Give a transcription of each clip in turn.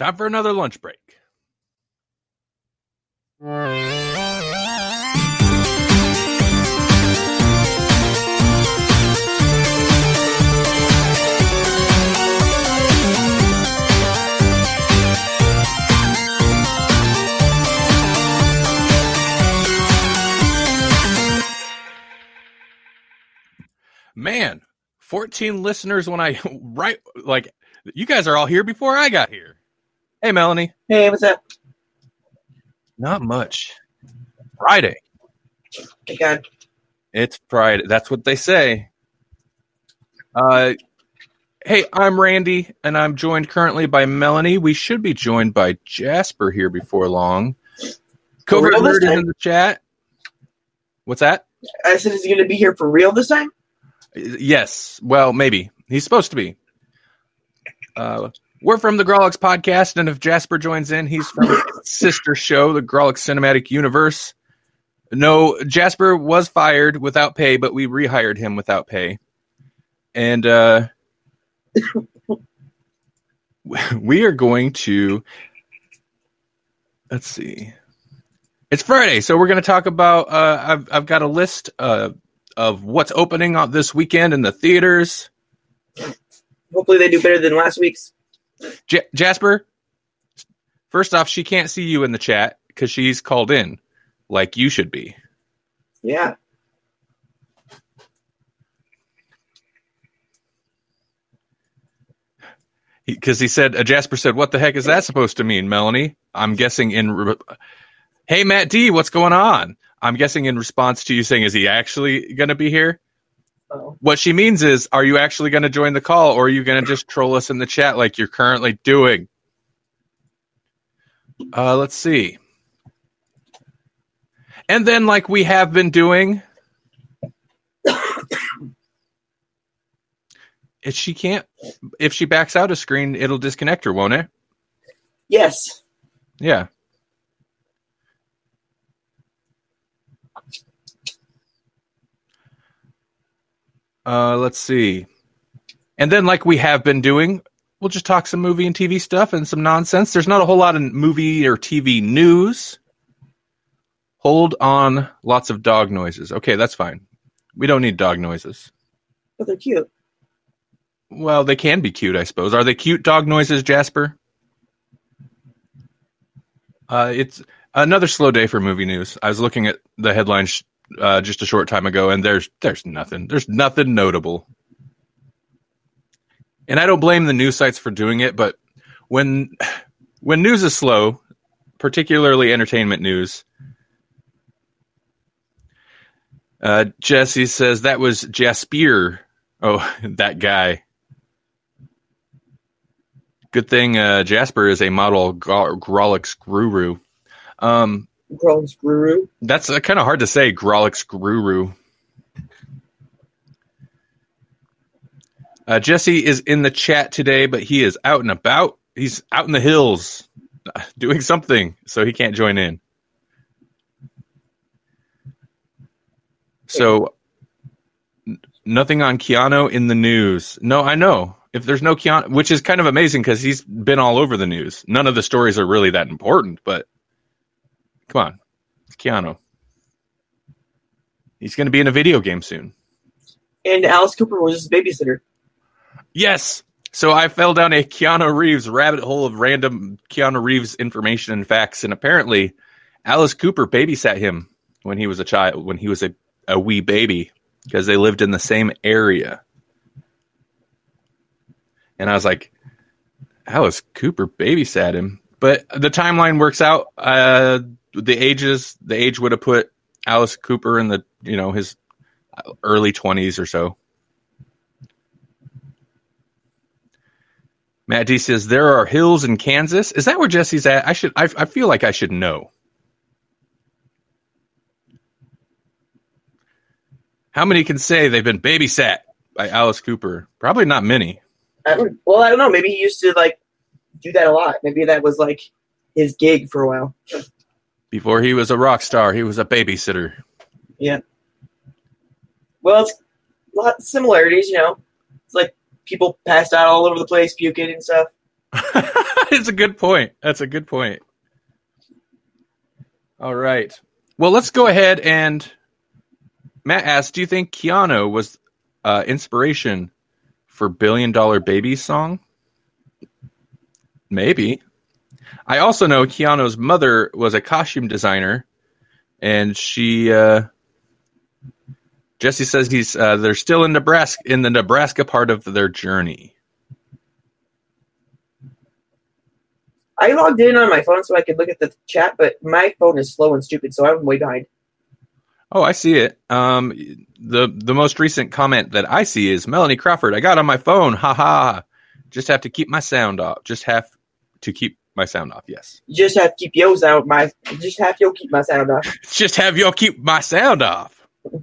Time for another lunch break. Man, 14 listeners when I right like you guys are all here before I got here. Hey Melanie. Hey, what's up? Not much. Friday. Hey, God. It's Friday. That's what they say. Uh hey, I'm Randy and I'm joined currently by Melanie. We should be joined by Jasper here before long. Covert real this Nerd is in the chat. What's that? I said, is he going to be here for real this time? Yes. Well, maybe. He's supposed to be. Uh, we're from the Grawlix podcast, and if Jasper joins in, he's from sister show, the Grawlix Cinematic Universe. No, Jasper was fired without pay, but we rehired him without pay. And uh, we are going to. Let's see. It's Friday, so we're going to talk about. Uh, I've I've got a list uh, of what's opening on this weekend in the theaters. Hopefully, they do better than last week's. J- Jasper, first off, she can't see you in the chat because she's called in, like you should be. Yeah. Because he, said, uh, Jasper said, "What the heck is that supposed to mean, Melanie?" I'm guessing in. Re- hey, Matt D, what's going on? I'm guessing in response to you saying, "Is he actually going to be here?" What she means is, are you actually going to join the call, or are you going to just troll us in the chat like you're currently doing? Uh, let's see. And then, like we have been doing, if she can't, if she backs out a screen, it'll disconnect her, won't it? Yes. Yeah. Uh, let's see. And then, like we have been doing, we'll just talk some movie and TV stuff and some nonsense. There's not a whole lot of movie or TV news. Hold on, lots of dog noises. Okay, that's fine. We don't need dog noises. But they're cute. Well, they can be cute, I suppose. Are they cute dog noises, Jasper? Uh, it's another slow day for movie news. I was looking at the headlines uh, just a short time ago, and there's there's nothing. There's nothing notable. And I don't blame the news sites for doing it, but when when news is slow, particularly entertainment news, uh, Jesse says that was Jasper. Oh, that guy. Good thing uh, Jasper is a model Gro- Grawlix guru. Um, Grown's guru. that's uh, kind of hard to say, Grawlix guru. Uh, Jesse is in the chat today, but he is out and about. He's out in the hills uh, doing something, so he can't join in. So, n- nothing on Keanu in the news. No, I know. If there's no Keanu, which is kind of amazing because he's been all over the news. None of the stories are really that important, but come on, it's Keanu. He's going to be in a video game soon. And Alice Cooper was his babysitter. Yes. So I fell down a Keanu Reeves rabbit hole of random Keanu Reeves information and facts, and apparently Alice Cooper babysat him when he was a child, when he was a, a wee baby, because they lived in the same area. And I was like, Alice Cooper babysat him. But the timeline works out. Uh, the ages, the age would have put Alice Cooper in the, you know, his early 20s or so. Matt D says there are hills in Kansas. Is that where Jesse's at? I should. I, I feel like I should know. How many can say they've been babysat by Alice Cooper? Probably not many. I well, I don't know. Maybe he used to like do that a lot. Maybe that was like his gig for a while. Before he was a rock star, he was a babysitter. Yeah. Well, it's a lot of similarities, you know. It's like people passed out all over the place, puking and stuff. it's a good point. That's a good point. All right. Well, let's go ahead and Matt asked, "Do you think Keanu was uh, inspiration for Billion Dollar Baby song?" Maybe. I also know Keanu's mother was a costume designer, and she. Uh, Jesse says he's uh, they're still in Nebraska in the Nebraska part of their journey. I logged in on my phone so I could look at the chat, but my phone is slow and stupid, so I'm way behind. Oh, I see it. Um, the the most recent comment that I see is Melanie Crawford. I got on my phone. Ha ha. Just have to keep my sound off. Just have to keep my sound off. Yes. You just have to keep yours sound My just have yo keep my sound off. Just have you keep my sound off.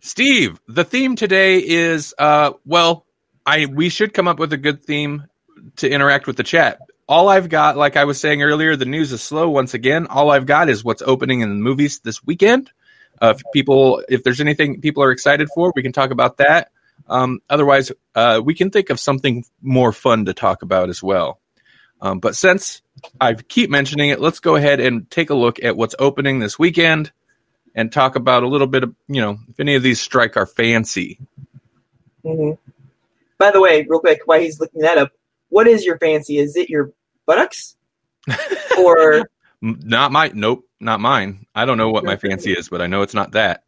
Steve, the theme today is uh well, I we should come up with a good theme to interact with the chat. All I've got, like I was saying earlier, the news is slow once again. All I've got is what's opening in the movies this weekend. Uh, if people, if there's anything people are excited for, we can talk about that. Um, otherwise, uh, we can think of something more fun to talk about as well. Um, but since I keep mentioning it, let's go ahead and take a look at what's opening this weekend and talk about a little bit of, you know, if any of these strike our fancy. hmm By the way, real quick, while he's looking that up, what is your fancy? Is it your buttocks or Not my, nope, not mine. I don't know what my fancy is, but I know it's not that.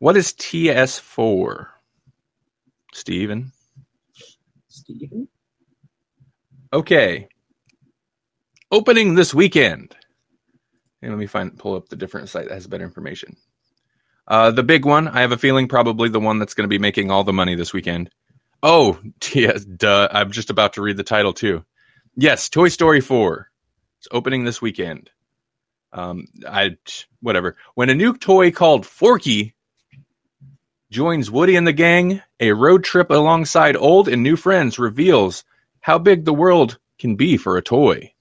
What is TS4? Steven? Steven? Okay. Opening this weekend. And let me find pull up the different site that has better information. Uh, the big one, I have a feeling probably the one that's going to be making all the money this weekend. Oh, yes, duh. I'm just about to read the title too. Yes, Toy Story 4. It's opening this weekend. Um, I whatever. When a new toy called Forky joins Woody and the gang, a road trip alongside old and new friends reveals how big the world can be for a toy.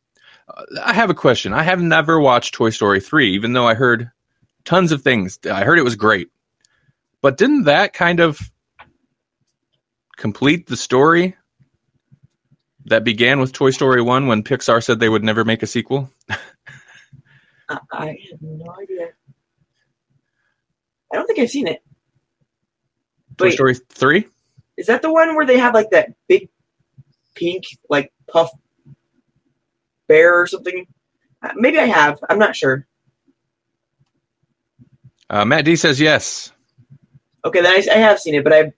Uh, I have a question. I have never watched Toy Story 3, even though I heard tons of things. I heard it was great. But didn't that kind of complete the story that began with Toy Story 1 when Pixar said they would never make a sequel? I, I have no idea. I don't think I've seen it. Toy Wait. Story 3? Is that the one where they have like that big pink like puff bear or something? Uh, Maybe I have. I'm not sure. Uh, Matt D says yes. Okay, then I, I have seen it, but I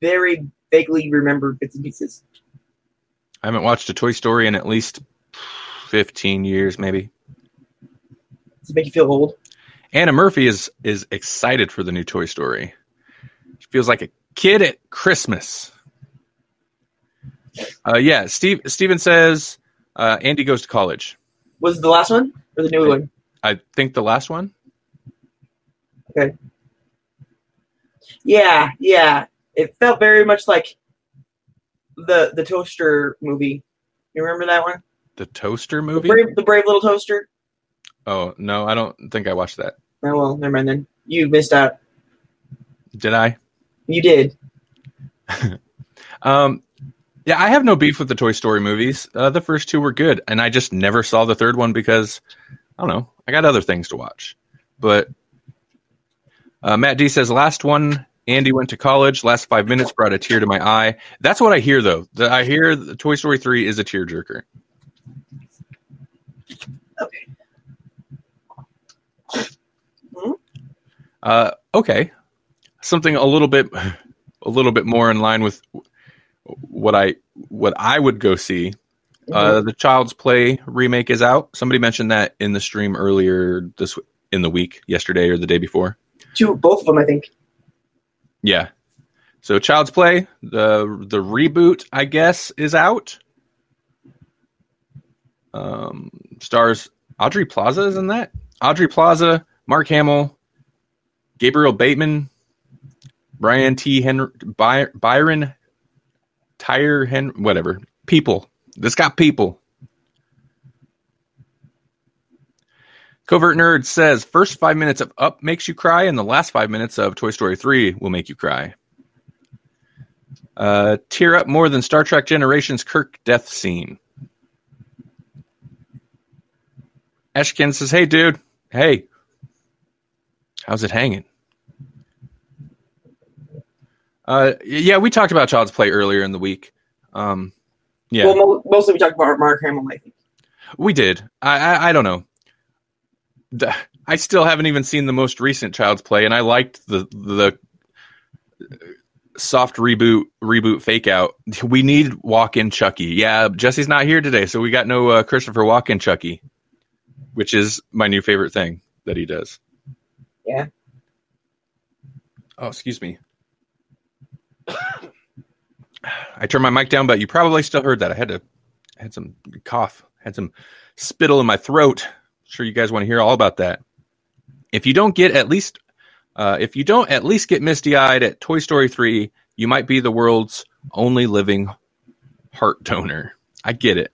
very vaguely remember bits and pieces. I haven't watched a Toy Story in at least 15 years, maybe. Does it make you feel old? Anna Murphy is is excited for the new Toy Story. Feels like a kid at Christmas. Uh, yeah, Steve Steven says uh, Andy goes to college. Was it the last one or the new Okay. one? I think the last one. Okay. Yeah, yeah. It felt very much like the the toaster movie. You remember that one? The Toaster The movie? brave, the brave little toaster. Oh, no, I don't think I watched that. Oh well, never mind then. You missed out. Did I? You did. Um, yeah, I have no beef with the Toy Story movies. Uh, the first two were good, and I just never saw the third one because I don't know. I got other things to watch. But uh, Matt D says last one. Andy went to college. Last five minutes brought a tear to my eye. That's what I hear, though. The, I hear the Toy Story three is a tearjerker. Okay. Hmm? Uh, okay, something a little bit, a little bit more in line with what I what I would go see. Uh, the Child's Play remake is out. Somebody mentioned that in the stream earlier this in the week, yesterday or the day before. Two, both of them, I think. Yeah. So Child's Play, the the reboot, I guess, is out. Um, stars Aubrey Plaza is in that. Aubrey Plaza, Mark Hamill, Gabriel Bateman, Brian T. Henry, By- Byron, Tyre Henry, whatever. People. This got people. Covert Nerd says first five minutes of Up makes you cry, and the last five minutes of Toy Story 3 will make you cry. Uh, tear up more than Star Trek Generations Kirk death scene. Ashkin says, "Hey, dude. Hey, how's it hanging?" Uh, yeah, we talked about Child's Play earlier in the week. Um, yeah, Well, mo- mostly we talked about Mark Hamill, I think. we did. I, I I don't know. I still haven't even seen the most recent Child's Play, and I liked the the soft reboot reboot fake out. We need Walken Chucky. Yeah, Jesse's not here today, so we got no uh, Christopher Walken Chucky, which is my new favorite thing that he does. Yeah. Oh, excuse me. I turned my mic down, but you probably still heard that. I had to I had some cough, had some spittle in my throat. Sure, you guys want to hear all about that. If you don't get at least, uh, if you don't at least get misty eyed at Toy Story three, you might be the world's only living heart donor. I get it.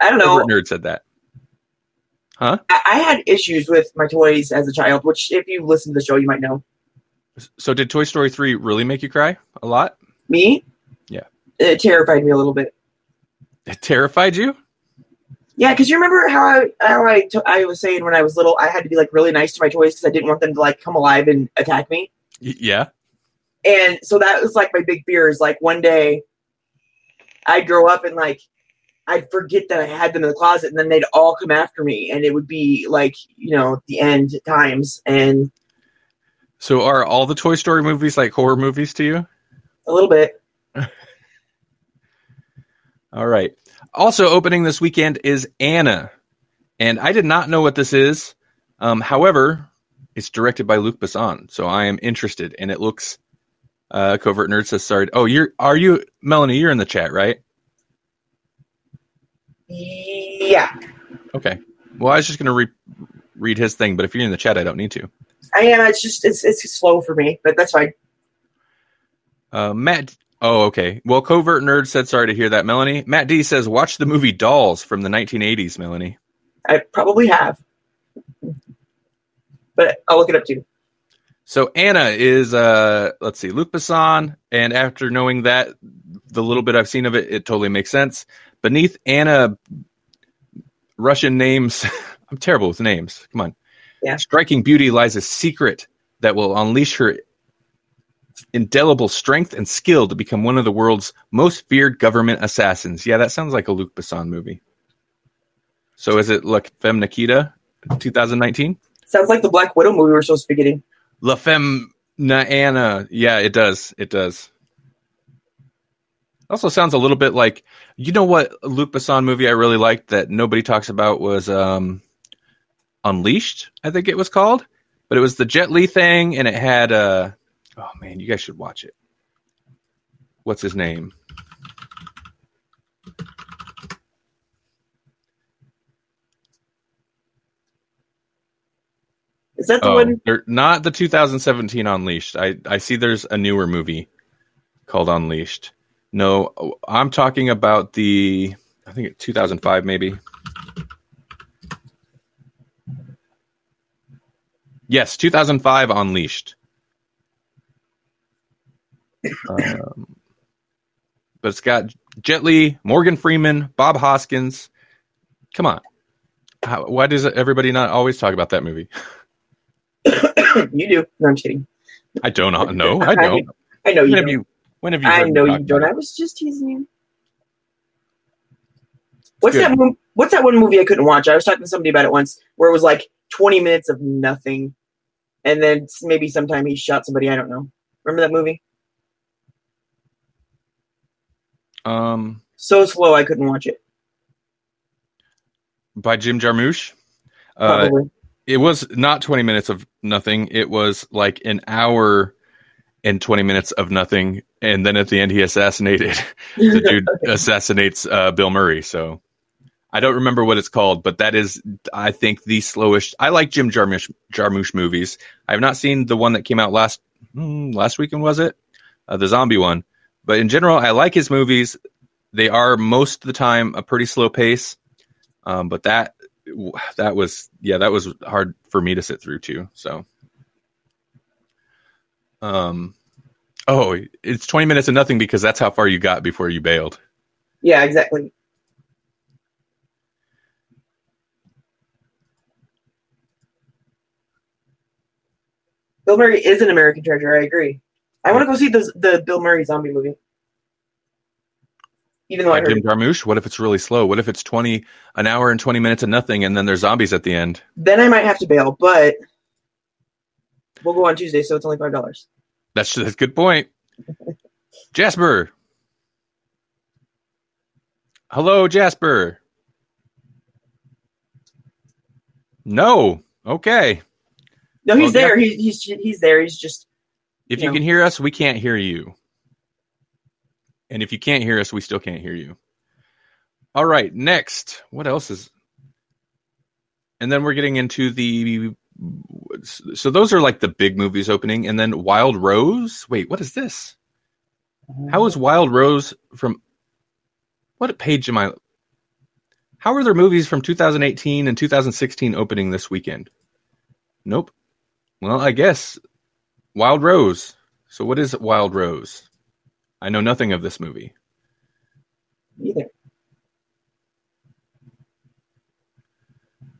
I don't know. Nerd said that. I, I had issues with my toys as a child, which if you listen to the show, you might know. So, did Toy Story three really make you cry a lot? Me? Yeah. It terrified me a little bit. It terrified you? Yeah, because you remember how I how I, t- I was saying when I was little, I had to be like really nice to my toys because I didn't want them to like come alive and attack me. Y- yeah. And so that was like my big fear is like one day I'd grow up and like I'd forget that I had them in the closet and then they'd all come after me and it would be like, you know, the end times and So, are all the Toy Story movies like horror movies to you? a little bit. All right. Also opening this weekend is Anna, and I did not know what this is. Um, however, it's directed by Luc Besson, so I am interested, and it looks. Uh, Covert Nerd says sorry. Oh, you're are you Melanie? You're in the chat, right? Yeah. Okay. Well, I was just gonna re- read his thing, but if you're in the chat, I don't need to. I am. It's just it's it's slow for me, but that's fine. Uh, Matt. Oh, okay. Well, Covert Nerd said sorry to hear that, Melanie. Matt D says watch the movie Dolls from the 1980s, Melanie. I probably have, but I'll look it up too. So Anna is uh let's see, Luc Besson, and after knowing that the little bit I've seen of it, it totally makes sense. Beneath Anna Russian names I'm terrible with names. Come on. Yeah. Striking beauty lies a secret that will unleash her indelible strength and skill to become one of the world's most feared government assassins. Yeah, that sounds like a Luc Besson movie. So is it La Femme Nikita 2019? Sounds like the Black Widow movie we're supposed to be getting. La Femme Anna. Yeah, it does. It does. Also sounds a little bit like you know what Luc Besson movie I really liked that nobody talks about was um Unleashed, I think it was called. But it was the Jet Li thing and it had uh oh man, you guys should watch it. What's his name? Is that the Oh, one? they're not the 2017 Unleashed. I I see there's a newer movie called Unleashed. No, I'm talking about the I think it's 2005 maybe. Yes, 2005 Unleashed. Um, but it's got Jet Li, Morgan Freeman, Bob Hoskins. Come on. How, why does everybody not always talk about that movie? you do. No, I'm kidding. I don't know. I don't. I know you When have don't. you? When have you? I know you don't. I was just teasing you. What's Good. that? What's that one movie I couldn't watch? I was talking to somebody about it once, where it was like 20 minutes of nothing, and then maybe sometime he shot somebody. I don't know. Remember that movie? Um, So slow, I couldn't watch it. by Jim Jarmusch. Uh, Probably. it was not 20 minutes of nothing. It was like an hour and 20 minutes of nothing, and then at the end he assassinated. the dude assassinates uh, Bill Murray. So I don't remember what it's called, but that is, I think, the slowest. I like Jim Jarmusch, Jarmusch movies. I have not seen the one that came out last hmm, last weekend. Was it uh, the zombie one? But in general, I like his movies. They are most of the time a pretty slow pace, um, but that that was yeah that was hard for me to sit through too. So. Um, Oh, it's 20 minutes of nothing because that's how far you got before you bailed. Yeah, exactly. Bill Murray is an American treasure. I agree. I want to go see the the Bill Murray zombie movie. Even though I Like heard Jim Jarmusch, what if it's really slow? What if it's 20, an hour and 20 minutes of nothing and then there's zombies at the end? then I might have to bail, but we'll go on Tuesday, so it's only five dollars. That's, that's a good point. Jasper. Hello, Jasper. No. Okay. No, he's Well, there. He's he's he's there. He's just If Yeah. you can hear us, we can't hear you. And if you can't hear us, we still can't hear you. All right, next. What else is And then we're getting into the so those are like the big movies opening and then Wild Rose? Wait, what is this? How is Wild Rose from what page am I How are there movies from 2018 and 2016 opening this weekend? Nope. Well, I guess Wild Rose. So what is Wild Rose? I know nothing of this movie. either.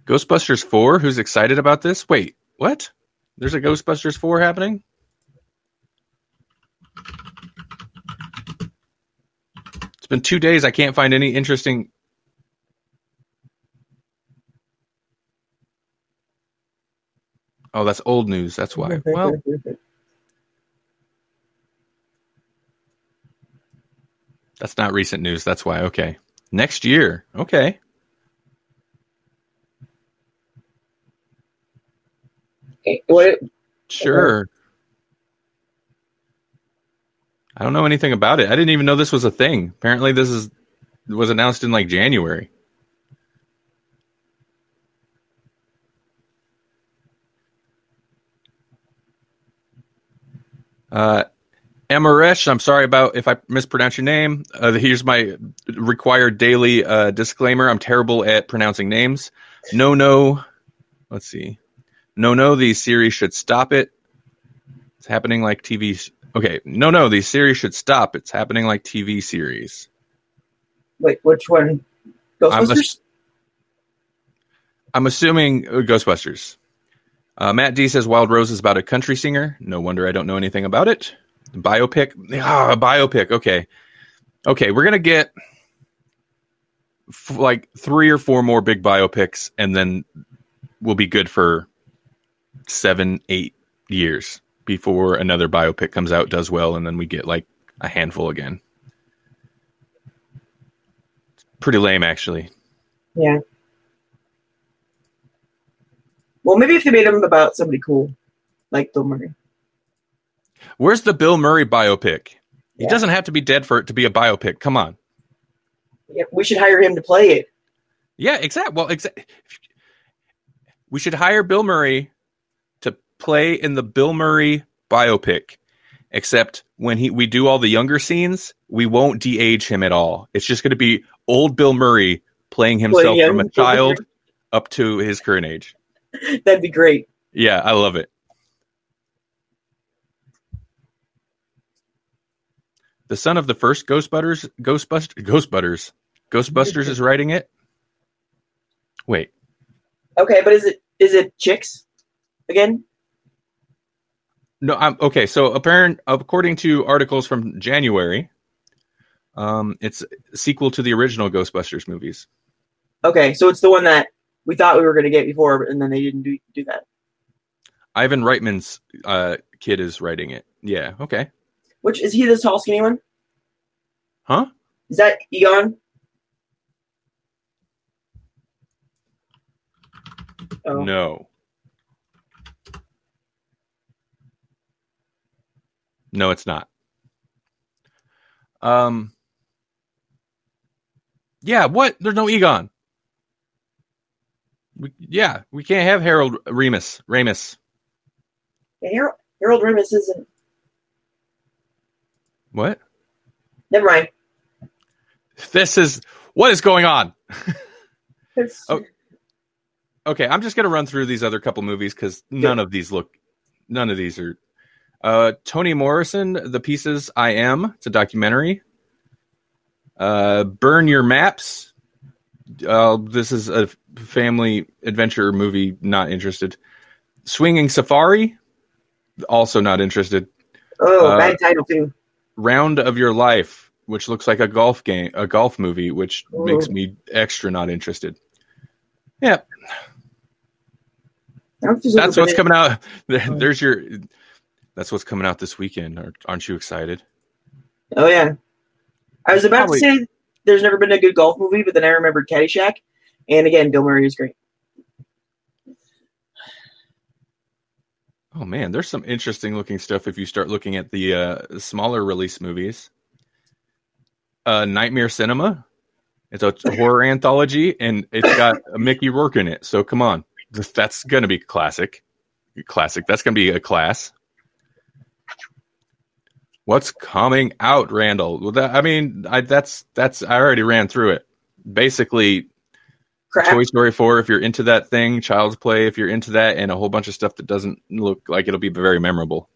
Ghostbusters 4, who's excited about this? Wait, what? There's a Ghostbusters 4 happening? It's been 2 days I can't find any interesting Oh, that's old news. That's why. Well, that's not recent news. That's why. Okay. Next year. Okay. Okay, what? Sure. I don't know anything about it. I didn't even know this was a thing. Apparently, this is was announced in like January. Uh, Amaresh, I'm sorry about if I mispronounce your name. Uh, here's my required daily uh, disclaimer. I'm terrible at pronouncing names. No, no. Let's see. No, no. The series should stop it. It's happening like TV. Okay. No, no. The series should stop. It's happening like TV series. Wait, which one? I'm, Ghostbusters. ass- I'm assuming uh, Ghostbusters. Uh, Matt D says Wild Rose is about a country singer. No wonder I don't know anything about it. Biopic. Ah, biopic. Okay. Okay. We're going to get f- like three or four more big biopics, and then we'll be good for seven, eight years before another biopic comes out, does well, and then we get like a handful again. Pretty lame, actually. yeah. Well, maybe if they made them about somebody cool, like Bill Murray. Where's the Bill Murray biopic? He doesn't have to be dead for it to be a biopic. Come on. Yeah, we should hire him to play it. Yeah, exactly. Well, exactly. We should hire Bill Murray to play in the Bill Murray biopic. Except when he we do all the younger scenes, we won't de-age him at all. It's just going to be old Bill Murray playing himself young from a child up to his current age. That'd be great. Yeah, I love it. The son of the first Ghostbusters, Ghostbusters, Ghostbusters, Ghostbusters is writing it. Wait, Okay, but is it is it chicks again? no, I'm okay. So apparent, according to articles from January, um, it's a sequel to the original Ghostbusters movies. Okay, so it's the one that we thought we were going to get before, and then they didn't do do that. Ivan Reitman's uh, kid is writing it. Yeah, okay, Which is he the tall, skinny one? huh? Is that Egon? Oh, No. No, it's not. Um. Yeah, what? There's no Egon. We, yeah, we can't have Harold Remus. Remus. Yeah, Harold, Harold Ramis isn't. What? Never mind. This is what is going on. Oh. Okay, I'm just gonna run through these other couple movies because none of these look, none of these are. Uh, Toni Morrison, The Pieces I Am. It's a documentary. Uh, Burn Your Maps. Uh, this is a family adventure movie. Not interested. Swinging Safari. Also not interested. Oh, Uh, bad title too. Round of Your Life, which looks like a golf game, a golf movie, which Ooh. makes me extra not interested. Yeah, that's what's coming out. There's your. That's what's coming out this weekend. Aren't- Aren't you excited? Oh yeah. I was about Probably- to say there's never been a good golf movie, but then I remembered Caddyshack, and again, Bill Murray is great. Oh man, there's some interesting looking stuff if you start looking at the uh, smaller release movies. Uh, Nightmare Cinema. It's a horror anthology, and it's got Mickey Rourke in it. So come on, that's gonna be classic. Classic. That's gonna be a class. What's coming out, Randall? Well, that, I mean, I, that's that's. I already ran through it. Basically, Crap. Toy Story 4 if you're into that thing, Child's Play if you're into that, and a whole bunch of stuff that doesn't look like it'll be very memorable.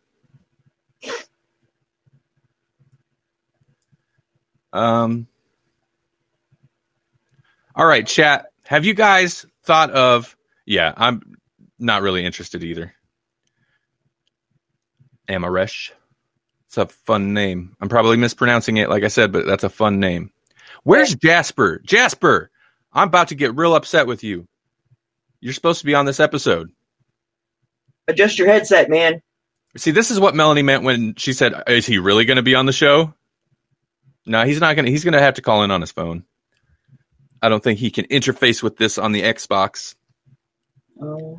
Um. All right, chat. Have you guys thought of? Yeah, I'm not really interested either. Amaresh. It's a fun name. I'm probably mispronouncing it, like I said, but that's a fun name. Where's Jasper? Jasper, I'm about to get real upset with you. You're supposed to be on this episode. Adjust your headset, man. See, this is what Melanie meant when she said, "Is he really going to be on the show?" No, he's not going to. He's going to have to call in on his phone. I don't think he can interface with this on the Xbox. Oh,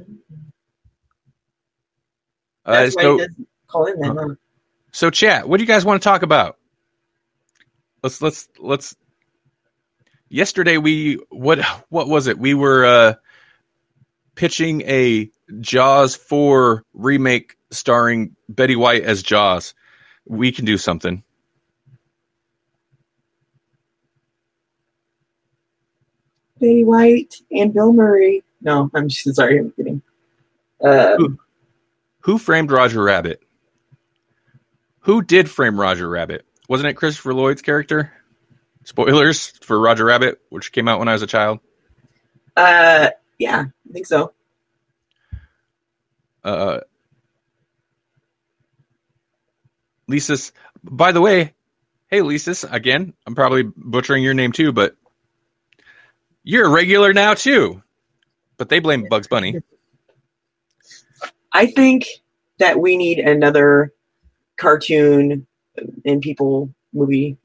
Uh, so, call in then. huh? So chat. What do you guys want to talk about? Let's let's let's. Yesterday we what what was it? We were uh, pitching a Jaws four remake starring Betty White as Jaws. We can do something. Betty White and Bill Murray. No, I'm sorry. I'm kidding. Uh, Who framed Roger Rabbit? Who did frame Roger Rabbit? Wasn't it Christopher Lloyd's character? Spoilers for Roger Rabbit, which came out when I was a child. uh, yeah, I think so. Uh, Lisa's. By the way, hey Lisa's. Again, I'm probably butchering your name too, but you're a regular now too. But they blame Bugs Bunny. I think that we need another cartoon and people movie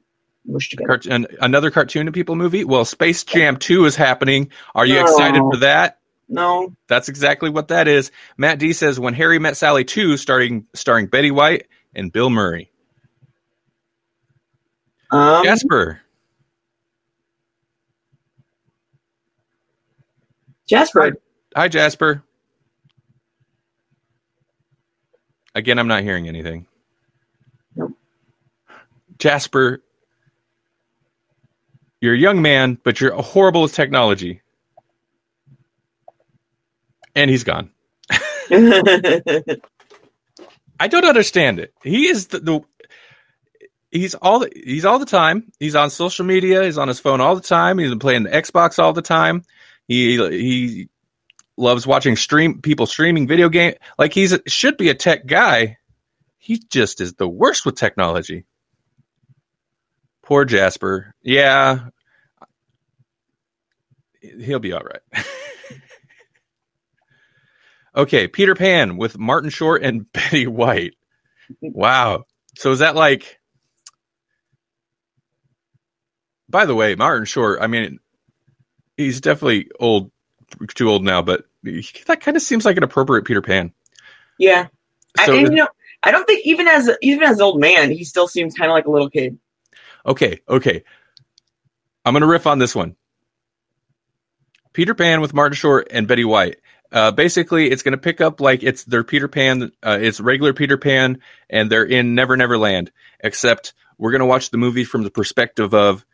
mushed together. Cart- an- another cartoon and people movie. Well, Space Jam 2 is happening. Are you No. excited for that? no, That's exactly what that is. Matt D says when Harry met Sally 2 starting starring Betty White and Bill Murray. um, Jasper. Jasper. Hi Jasper. Again, I'm not hearing anything. Jasper, you're a young man, but you're horrible with technology. And he's gone. I don't understand it. He is the, the he's all the, he's all the time. He's on social media. He's on his phone all the time. He's been playing the Xbox all the time. He he loves watching stream people streaming video game. Like he's should be a tech guy. He just is the worst with technology. Poor Jasper. Yeah, he'll be all right. okay, Peter Pan with Martin Short and Betty White. Wow. So is that like? By the way, Martin Short. I mean, he's definitely old, too old now, but he, that kind of seems like an appropriate Peter Pan. yeah, I, So and, you know, I don't think even as even as an old man, he still seems kind of like a little kid. Okay, okay. I'm gonna riff on this one. Peter Pan with Martin Short and Betty White. Uh, basically, it's going to pick up like it's their Peter Pan. Uh, it's regular Peter Pan, and they're in Never Never Land. Except we're going to watch the movie from the perspective of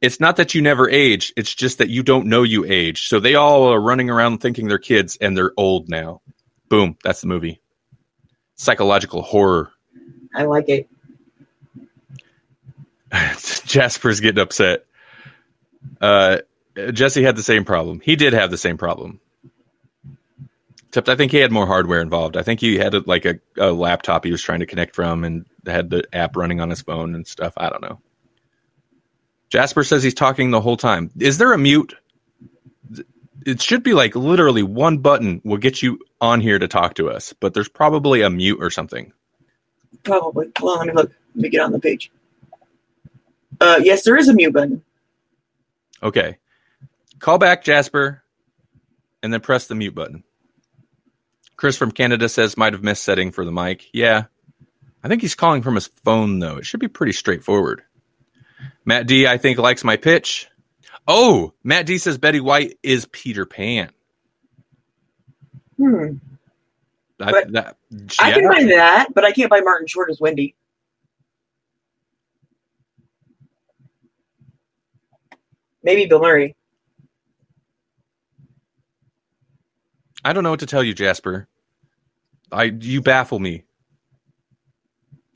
it's not that you never age; it's just that you don't know you age. So they all are running around thinking they're kids, and they're old now. Boom, that's the movie. psychological horror. I like it. Jasper's getting upset. Uh, Jesse had the same problem. He did have the same problem. Except I think he had more hardware involved. I think he had a, like a, a laptop he was trying to connect from and had the app running on his phone and stuff. I don't know. Jasper says he's talking the whole time. Is there a mute? It should be like literally one button will get you on here to talk to us, but there's probably a mute or something. Probably. On, let me look. Let me get on the page. Uh, yes, there is a mute button. Okay. Call back Jasper and then press the mute button. Chris from Canada says might have missed setting for the mic. Yeah. I think he's calling from his phone though. It should be pretty straightforward. Matt D, I think, likes my pitch. Oh, Matt D says Betty White is Peter Pan. Hmm. I, that, I can yeah. buy that, but I can't buy Martin Short as Wendy. Maybe Bill Murray. I don't know what to tell you, Jasper. I you baffle me.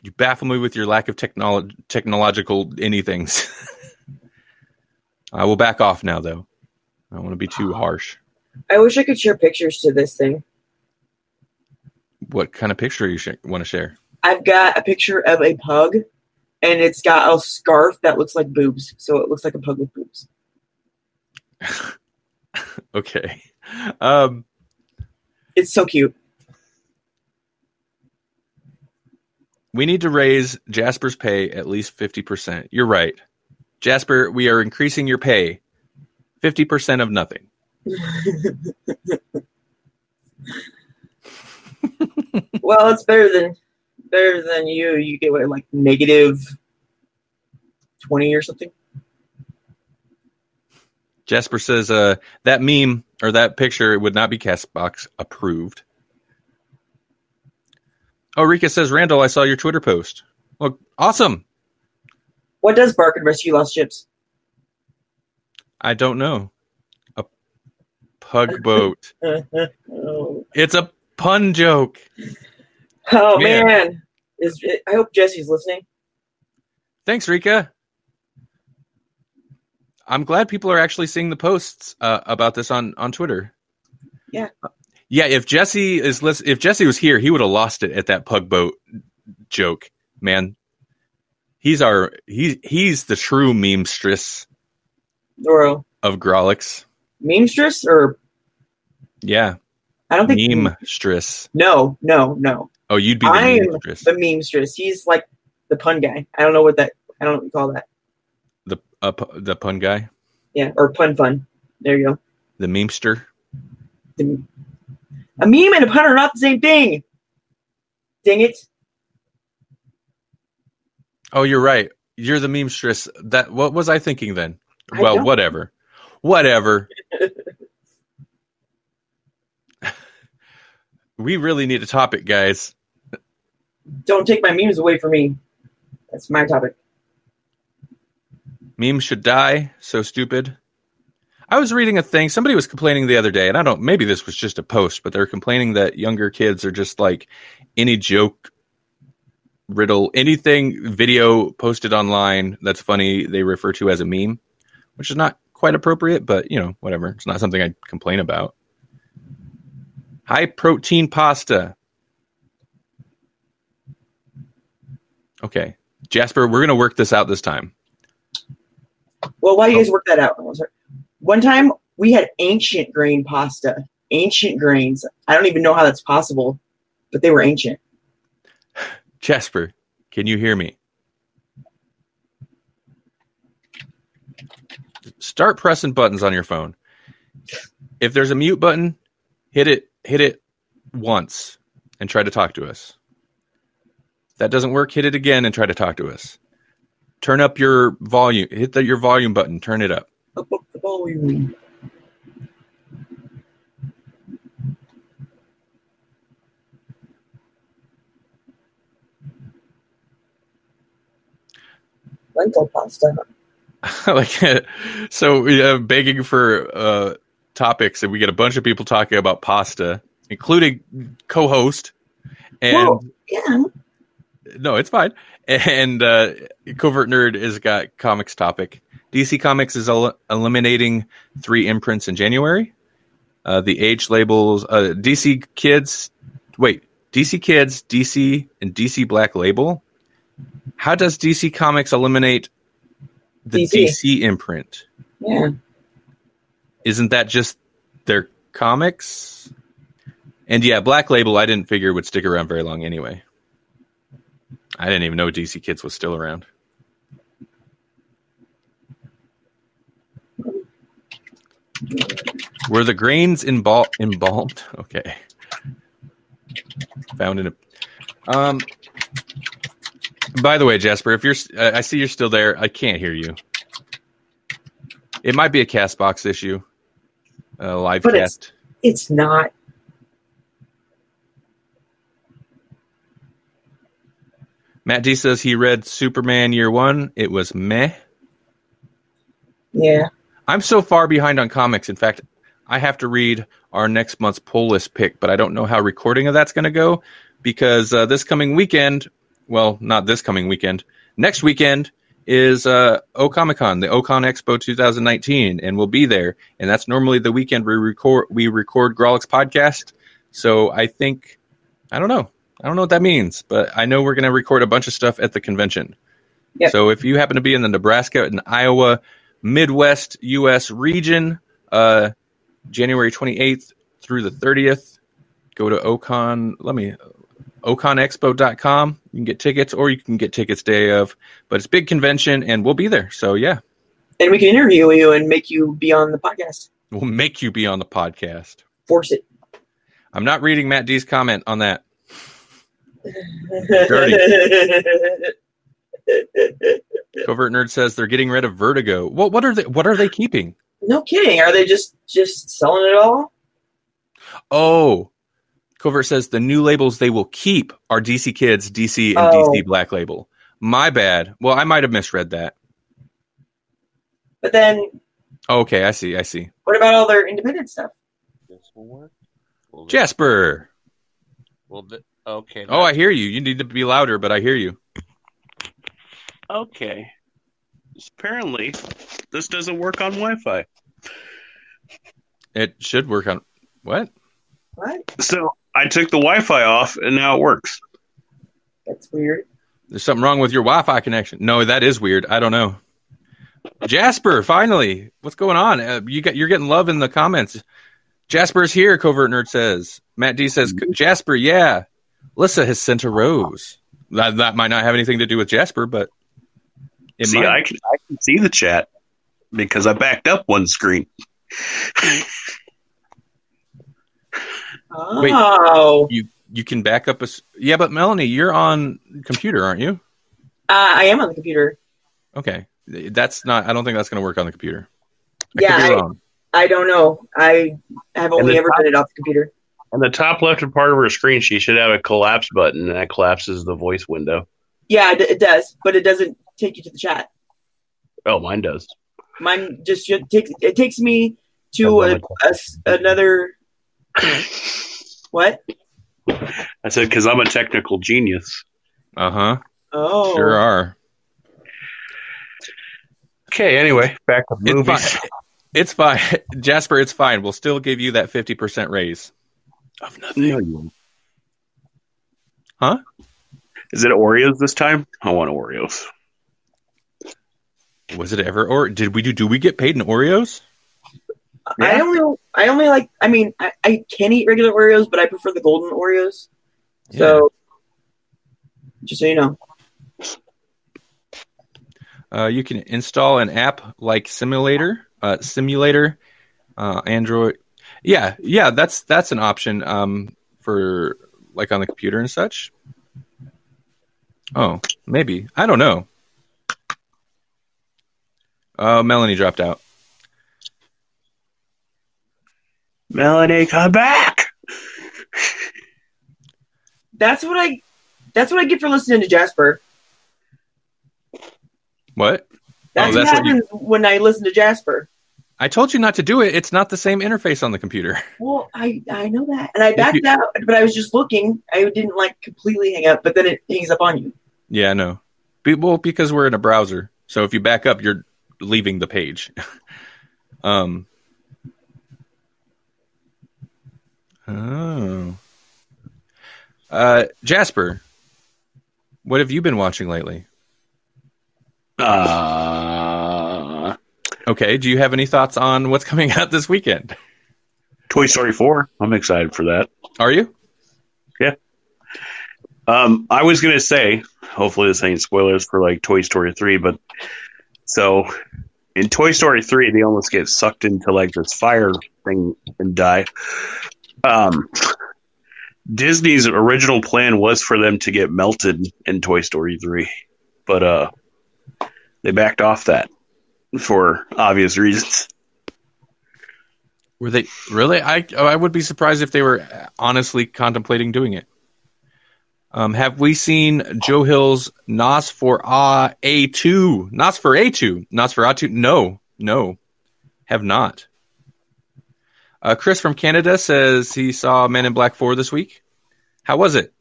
You baffle me with your lack of technolo- technological anythings. I will back off now, though. I don't want to be too harsh. I wish I could share pictures to this thing. What kind of picture you sh- want to share? I've got a picture of a pug, and it's got a scarf that looks like boobs. So it looks like a pug with boobs. Okay. Um, It's so cute. we need to raise Jasper's pay at least 50%. You're right. Jasper, we are increasing your pay 50% of nothing. well, it's better than better than you. You get what, like negative twenty or something. Jasper says uh, that meme or that picture would not be Castbox approved. Oh, Rika says, Randall, I saw your Twitter post. Well, awesome. What does bark and rescue lost ships? I don't know. A pug boat. oh It's a pun joke. Oh, Man. man, is I hope Jesse's listening. Thanks, Rika. I'm glad people are actually seeing the posts uh, about this on on Twitter. Yeah. yeah. If Jesse is lis- if Jesse was here, he would have lost it at that pug boat joke. Man, he's our he's he's the true memestress Or of Grawlix. memstress, or Yeah, I don't think memestress. No, no, no. Oh, you'd be the I am memestress. The memstress. He's like the pun guy. I don't know what that. I don't know what you call that. The uh, the pun guy, Yeah, or pun fun. There you go. the memester. The- a meme and a pun are not the same thing. Dang it. Oh, you're right. You're the memestress. That what was I thinking then? I Well, don't- whatever. Whatever. we really need a topic, guys. Don't take my memes away from me. That's my topic. Memes should die. So stupid. I was reading a thing. Somebody was complaining the other day, and I don't. Maybe this was just a post, but they're complaining that younger kids are just like any joke, riddle, anything video posted online that's funny. They refer to as a meme, which is not quite appropriate, but you know, whatever. It's not something I'd complain about. High protein pasta. Okay, Jasper, we're gonna work this out this time. Well, why do you Oh. guys work that out? Oh. One time we had ancient grain pasta. Ancient grains. I don't even know how that's possible, but they were ancient. Jasper, can you hear me? Start pressing buttons on your phone. If there's a mute button, hit it hit it once and try to talk to us. If that doesn't work, hit it again and try to talk to us. Turn up your volume. Hit the, your volume button. Turn it up. Up, up the volume. Lentil pasta. like so we uh, begging for uh topics and we get a bunch of people talking about pasta including co-host And Well, yeah. no, it's fine. And uh, Covert Nerd has got comics topic. DC Comics is el- eliminating three imprints in January. Uh, the age labels uh, DC Kids. Wait, DC Kids, DC, and DC Black Label. How does DC Comics eliminate the DC. DC imprint? Yeah. Isn't that just their comics? And yeah, Black Label, I didn't figure would stick around very long anyway. I didn't even know DC Kids was still around. Were the grains embal- embalmed? Okay. Found in a. Um. By the way, Jasper, if you're, I see you're still there. I can't hear you. It might be a Castbox issue. Uh, live But it's- cast. It's not. Matt D says he read Superman Year One. It was meh. Yeah. I'm so far behind on comics. In fact, I have to read our next month's pull list pick, but I don't know how recording of that's going to go because uh, this coming weekend, well, not this coming weekend, next weekend is uh, O Comic Con, the Ocon Expo 2019, and we'll be there. And that's normally the weekend we record we record Grawlix podcast. So I think I don't know. I don't know what that means, but I know we're going to record a bunch of stuff at the convention. Yep. So if you happen to be in the Nebraska and Iowa Midwest U.S. region, uh, January 28th through the 30th. Go to Ocon. Let me oconexpo.com. You can get tickets, or you can get tickets day of. But it's big convention, and we'll be there. So yeah, And we can interview you and make you be on the podcast. we'll make you be on the podcast. Force it. I'm not reading Matt D's comment on that. Covert Nerd says they're getting rid of Vertigo. Well, what are they? What are they keeping? no kidding. Are they just just selling it all? Oh, Covert says the new labels they will keep are DC Kids, DC, and Oh. DC Black Label. My bad. Well, I might have misread that. But then, Okay, I see. I see. what about all their independent stuff? This will work. Will Jasper. will thi- okay. Oh, I hear you. You need to be louder, but I hear you. Okay. Apparently, this doesn't work on Wi-Fi. It should work on what? What? So I took the Wi-Fi off, and now it works. That's weird. There's something wrong with your Wi-Fi connection. No, that is weird. I don't know. Jasper, finally, what's going on? Uh, you got you're getting love in the comments. Jasper's here. Covert Nerd says. Matt D says Jasper. Yeah, Lissa has sent a rose. That that might not have anything to do with Jasper, but it see, might. I can I can see the chat because I backed up one screen. Wait. Oh, you you can back up a s- yeah, but Melanie, you're on computer, aren't you? uh, I am on the computer. Okay, that's not. I don't think that's going to work on the computer. I Yeah, could be I- wrong. I don't know. I have only ever top- done it off the computer. On the top left part of her screen, she should have a collapse button, and that collapses the voice window. Yeah, it, it does, but it doesn't take you to the chat. Oh, mine does. Mine just should- takes it takes me to a, a s- another what? I said because I'm a technical genius. Uh huh. Oh, Sure are. Okay, anyway, back to It's movies. fine. It's fine, Jasper. It's fine. We'll still give you that fifty percent raise. Of nothing. No, you won't. Huh? Is it Oreos this time? I want Oreos. Was it ever or did we do? Do we get paid in Oreos? I only I only like. I mean, I, I can eat regular Oreos, but I prefer the golden Oreos. So, just so you know, Uh, you can install an app like Simulator, uh, Simulator, uh, Android. Yeah, yeah, that's that's an option um, for like on the computer and such. Oh, maybe I don't know. Oh, Melanie dropped out. Melanie, come back. that's what I that's what I get for listening to Jasper. What? That's, Oh, what that's what you- happens when I listen to Jasper. I told you not to do it. It's not the same interface on the computer. Well, I I know that, and I backed you- out, but I was just looking. I didn't like completely hang up, but then it hangs up on you. Yeah, no. Be, well, because we're in a browser, so if you back up, you're leaving the page. um. Oh. Uh, Jasper, what have you been watching lately? Uh, Okay, do you have any thoughts on what's coming out this weekend? Toy Story 4. I'm excited for that. Are you? Yeah. Um, I was gonna say, hopefully this ain't spoilers for like Toy Story 3, but so in Toy Story 3, they almost get sucked into like this fire thing and die. Um, Disney's original plan was for them to get melted in Toy Story 3, but uh, they backed off that for obvious reasons. Were they really? I I would be surprised if they were honestly contemplating doing it. Um, have we seen Joe Hill's Nos for A two? NOS4A2? Nos for A two? No, no, have not. Uh, Chris from Canada says he saw Men in Black four this week. How was it?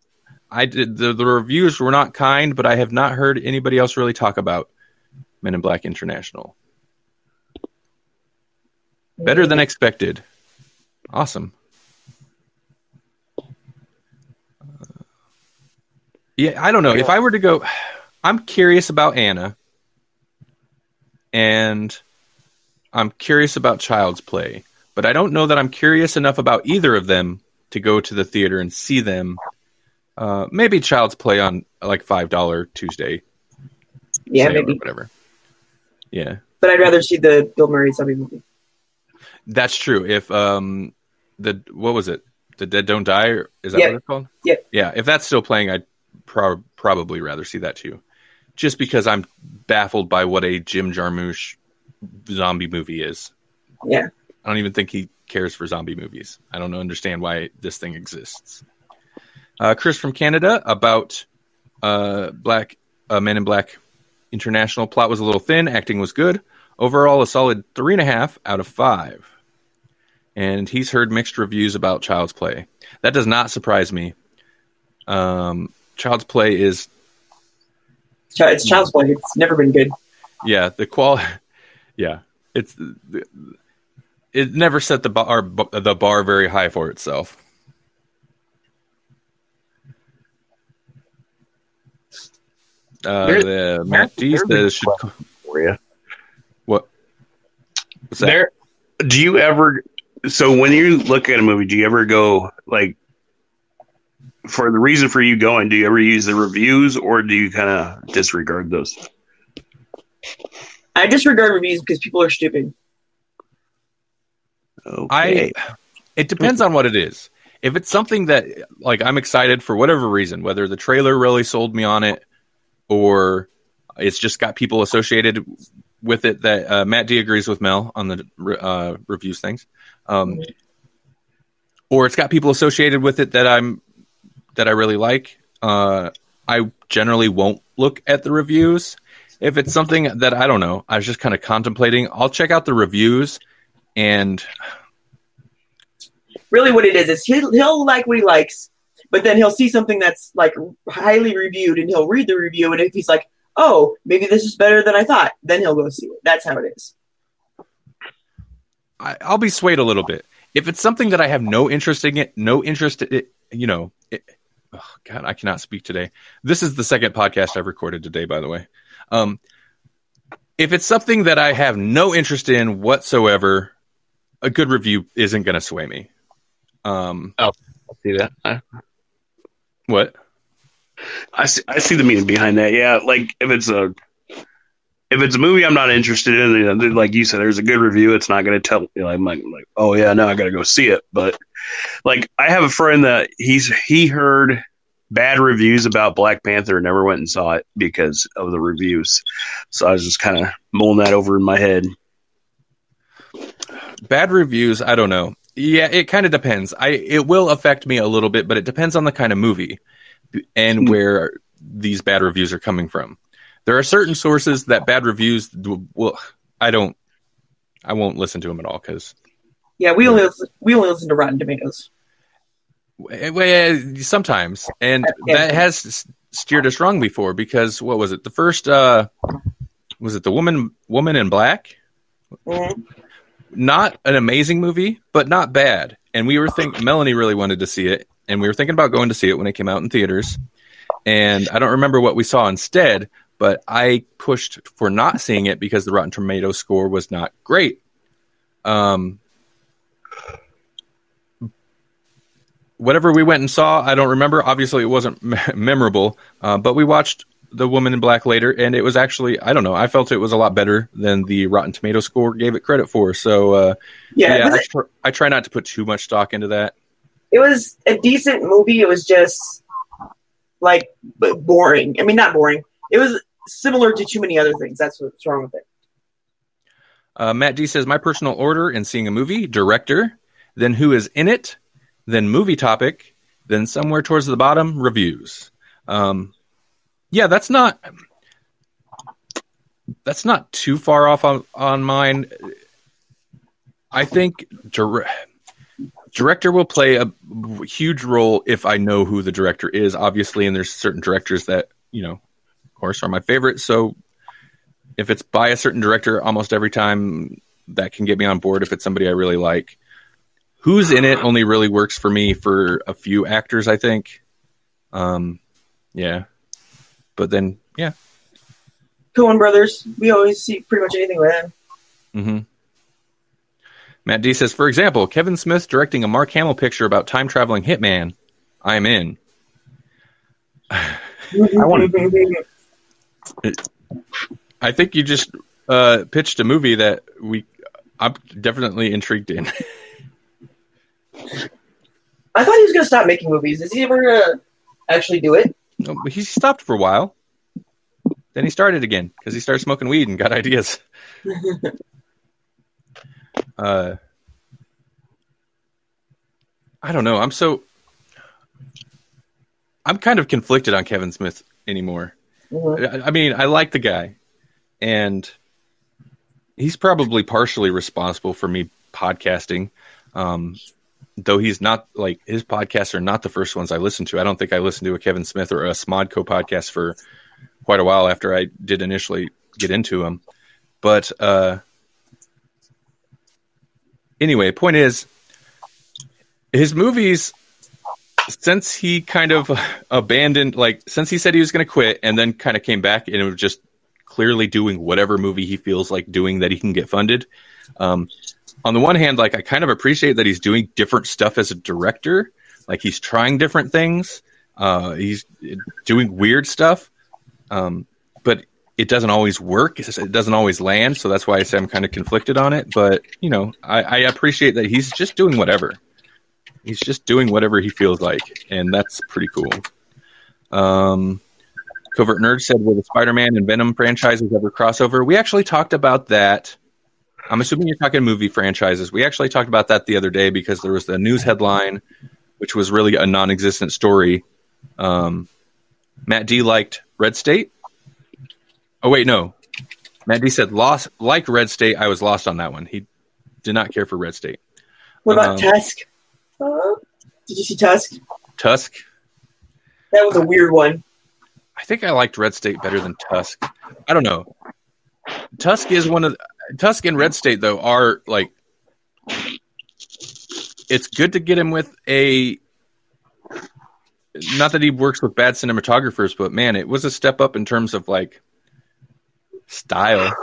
I did the, the reviews were not kind, but I have not heard anybody else really talk about Men in Black International. Better than expected. Awesome. Yeah, I don't know. If I were to go, I'm curious about Anna, and I'm curious about Child's Play, but I don't know that I'm curious enough about either of them to go to the theater and see them. Uh, maybe Child's Play on like five dollar Tuesday, Yeah, maybe. whatever. Yeah, But I'd rather see the Bill Murray zombie movie. that's true. If um, the what was it? The Dead Don't Die? Is that Yep. what it's called? Yep. Yeah, if that's still playing, I'd pro- probably rather see that too. Just because I'm baffled by what a Jim Jarmusch zombie movie is. Yeah. I don't even think he cares for zombie movies. I don't understand why this thing exists. Uh, Chris from Canada about uh, Black uh, Men in Black International. Plot was a little thin, acting was good. Overall, a solid three and a half out of five. And he's heard mixed reviews about Child's Play. That does not surprise me. Um, Child's Play is It's Child's Play. It's never been good. yeah the qual yeah it's it never set the bar the bar very high for itself uh, There's- the Matt D there's a says should For you. what what's that? There, do you ever? So when you look at a movie, do you ever go like for the reason for you going? Do you ever use the reviews, or do you kind of disregard those? I disregard reviews because people are stupid. Okay. I it depends on what it is. If it's something that like I'm excited for whatever reason, whether the trailer really sold me on it or it's just got people associated with it that uh, Matt D agrees with Mel on the uh, reviews things, um, or it's got people associated with it that I'm that I really like. Uh, I generally won't look at the reviews. If it's something that I don't know, I was just kind of contemplating. I'll check out the reviews and Really, what it is is he'll, he'll like what he likes, but then he'll see something that's like highly reviewed, and he'll read the review, and if he's like, "Oh, maybe this is better than I thought," then he'll go see it. That's how it is. I, I'll be swayed a little bit. If it's something that I have no interest in it, no interest in it, you know, it, oh God, I cannot speak today. This is the second podcast I've recorded today, by the way. Um, if it's something that I have no interest in whatsoever, a good review isn't going to sway me. Um, see that. I, what? I see. I see the meaning behind that. Yeah, like if it's a if it's a movie I'm not interested in, like you said, there's a good review. It's not going to tell. You know, I'm like, like, oh yeah, no, I got to go see it. But like, I have a friend that he's he heard bad reviews about Black Panther and never went and saw it because of the reviews. So I was just kind of mulling that over in my head. Bad reviews, I don't know. Yeah, it kind of depends. I it will affect me a little bit, but it depends on the kind of movie and Hmm. where these bad reviews are coming from. There are certain sources that bad reviews well, I don't I won't listen to him at all because Yeah, we only listen, we only listen to Rotten Tomatoes. sometimes, and that has steered us wrong before because what was it? The first uh, was it the woman woman in black? Mhm. Not an amazing movie, but not bad. And we were think Melanie really wanted to see it, and we were thinking about going to see it when it came out in theaters. And I don't remember what we saw instead, but I pushed for not seeing it because the Rotten Tomato score was not great. Um, whatever we went and saw, I don't remember. Obviously, it wasn't me- memorable, uh, but we watched The Woman in Black later, and it was actually, I don't know, I felt it was a lot better than the Rotten Tomato score gave it credit for. So, uh, Yeah, yeah, I, tr- I try not to put too much stock into that. it was a decent movie. It was just like b- boring. I mean, not boring. It was similar to too many other things. That's what's wrong with it. Uh, Matt D says, My personal order in seeing a movie, director, then who is in it, then movie topic, then somewhere towards the bottom, reviews. Um, yeah, that's not. That's not too far off on, on mine. I think dir- director will play a huge role if I know who the director is, obviously, and there's certain directors that, you know, of course, are my favorite. So if it's by a certain director almost every time that can get me on board if it's somebody I really like. Who's in it only really works for me for a few actors, I think. Um, yeah, but then yeah, Coen Brothers. We always see pretty much anything with them. hmm Matt D says, for example, Kevin Smith directing a Mark Hamill picture about time traveling hitman. I'm in. I want I think you just uh, pitched a movie that we I'm definitely intrigued in. I thought he was going to stop making movies. Is he ever going to actually do it? No, but he stopped for a while. Then he started again because he started smoking weed and got ideas. uh, I don't know. I'm so. I'm kind of conflicted on Kevin Smith anymore. Mhm. I, I mean, I like the guy, and he's probably partially responsible for me podcasting. Um, though he's not like his podcasts are not the first ones I listen to. I don't think I listened to a Kevin Smith or a Smodco podcast for quite a while after I did initially get into him. But uh, anyway, point is, his movies since he kind of abandoned like since he said he was going to quit and then kind of came back and it was just clearly doing whatever movie he feels like doing that he can get funded um, on the one hand like i kind of appreciate that he's doing different stuff as a director. Like he's trying different things. Uh, he's doing weird stuff. Um, but it doesn't always work. It doesn't always land. So that's why i say i'm kind of conflicted on it. But you know I, I appreciate that he's just doing whatever. He's just doing whatever he feels like, and that's pretty cool. Um, Covert Nerd said, "Will the Spider-Man and Venom franchises ever crossover?" We actually talked about that. I'm assuming you're talking movie franchises. We actually talked about that the other day because there was the news headline, which was really a non-existent story. Um, Matt D liked Red State. Oh wait, no. Matt D said lost like Red State. I was lost on that one. He did not care for Red State. What about Um, Tusk? Uh, did you see Tusk? Tusk. That was a weird one. I think I liked Red State better than Tusk. I don't know. Tusk is one of Tusk and Red State though are like it's good to get him with a not that he works with bad cinematographers, but man, it was a step up in terms of like style,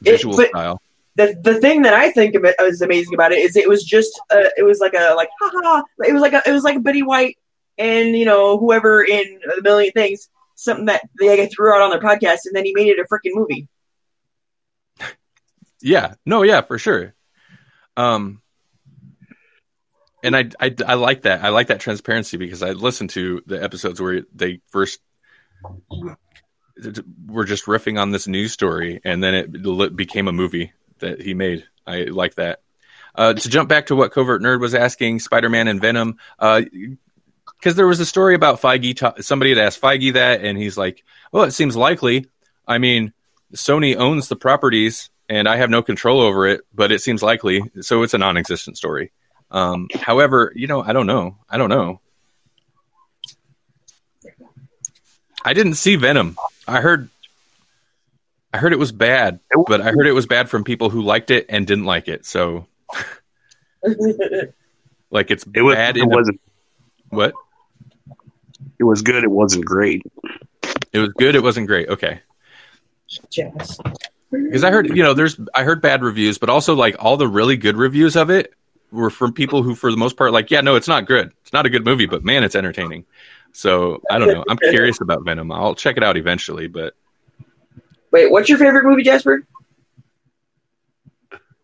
visual but- style. The the thing that I think of it was amazing about it is it was just uh, it was like a like ha ha it was like a it was like Betty White and you know whoever in a million things something that they threw out on their podcast and then he made it a freaking movie. Yeah, no, yeah, for sure. Um, and I, I, I like that. I like that transparency because I listened to the episodes where they first were just riffing on this news story, and then it became a movie that he made. I like that. Uh, to jump back to what Covert Nerd was asking, Spider-Man and Venom, because there was a story about Feige. Ta- somebody had asked Feige that, and he's like, "Well, it seems likely. I mean, Sony owns the properties." And I have no control over it, but it seems likely. So it's a non-existent story. Um, however, you know, I don't know. I don't know. I didn't see Venom. I heard I heard it was bad, but I heard it was bad from people who liked it and didn't like it. So like it's It was. bad It wasn't. what? It was good. It wasn't great. It was good, it wasn't great. Okay. Jazz. Because I heard, you know, there's I heard bad reviews, but also like all the really good reviews of it were from people who for the most part like, yeah, no, it's not good. It's not a good movie, but man, it's entertaining. So, I don't know. I'm curious about Venom. I'll check it out eventually, but Wait, what's your favorite movie, Jasper?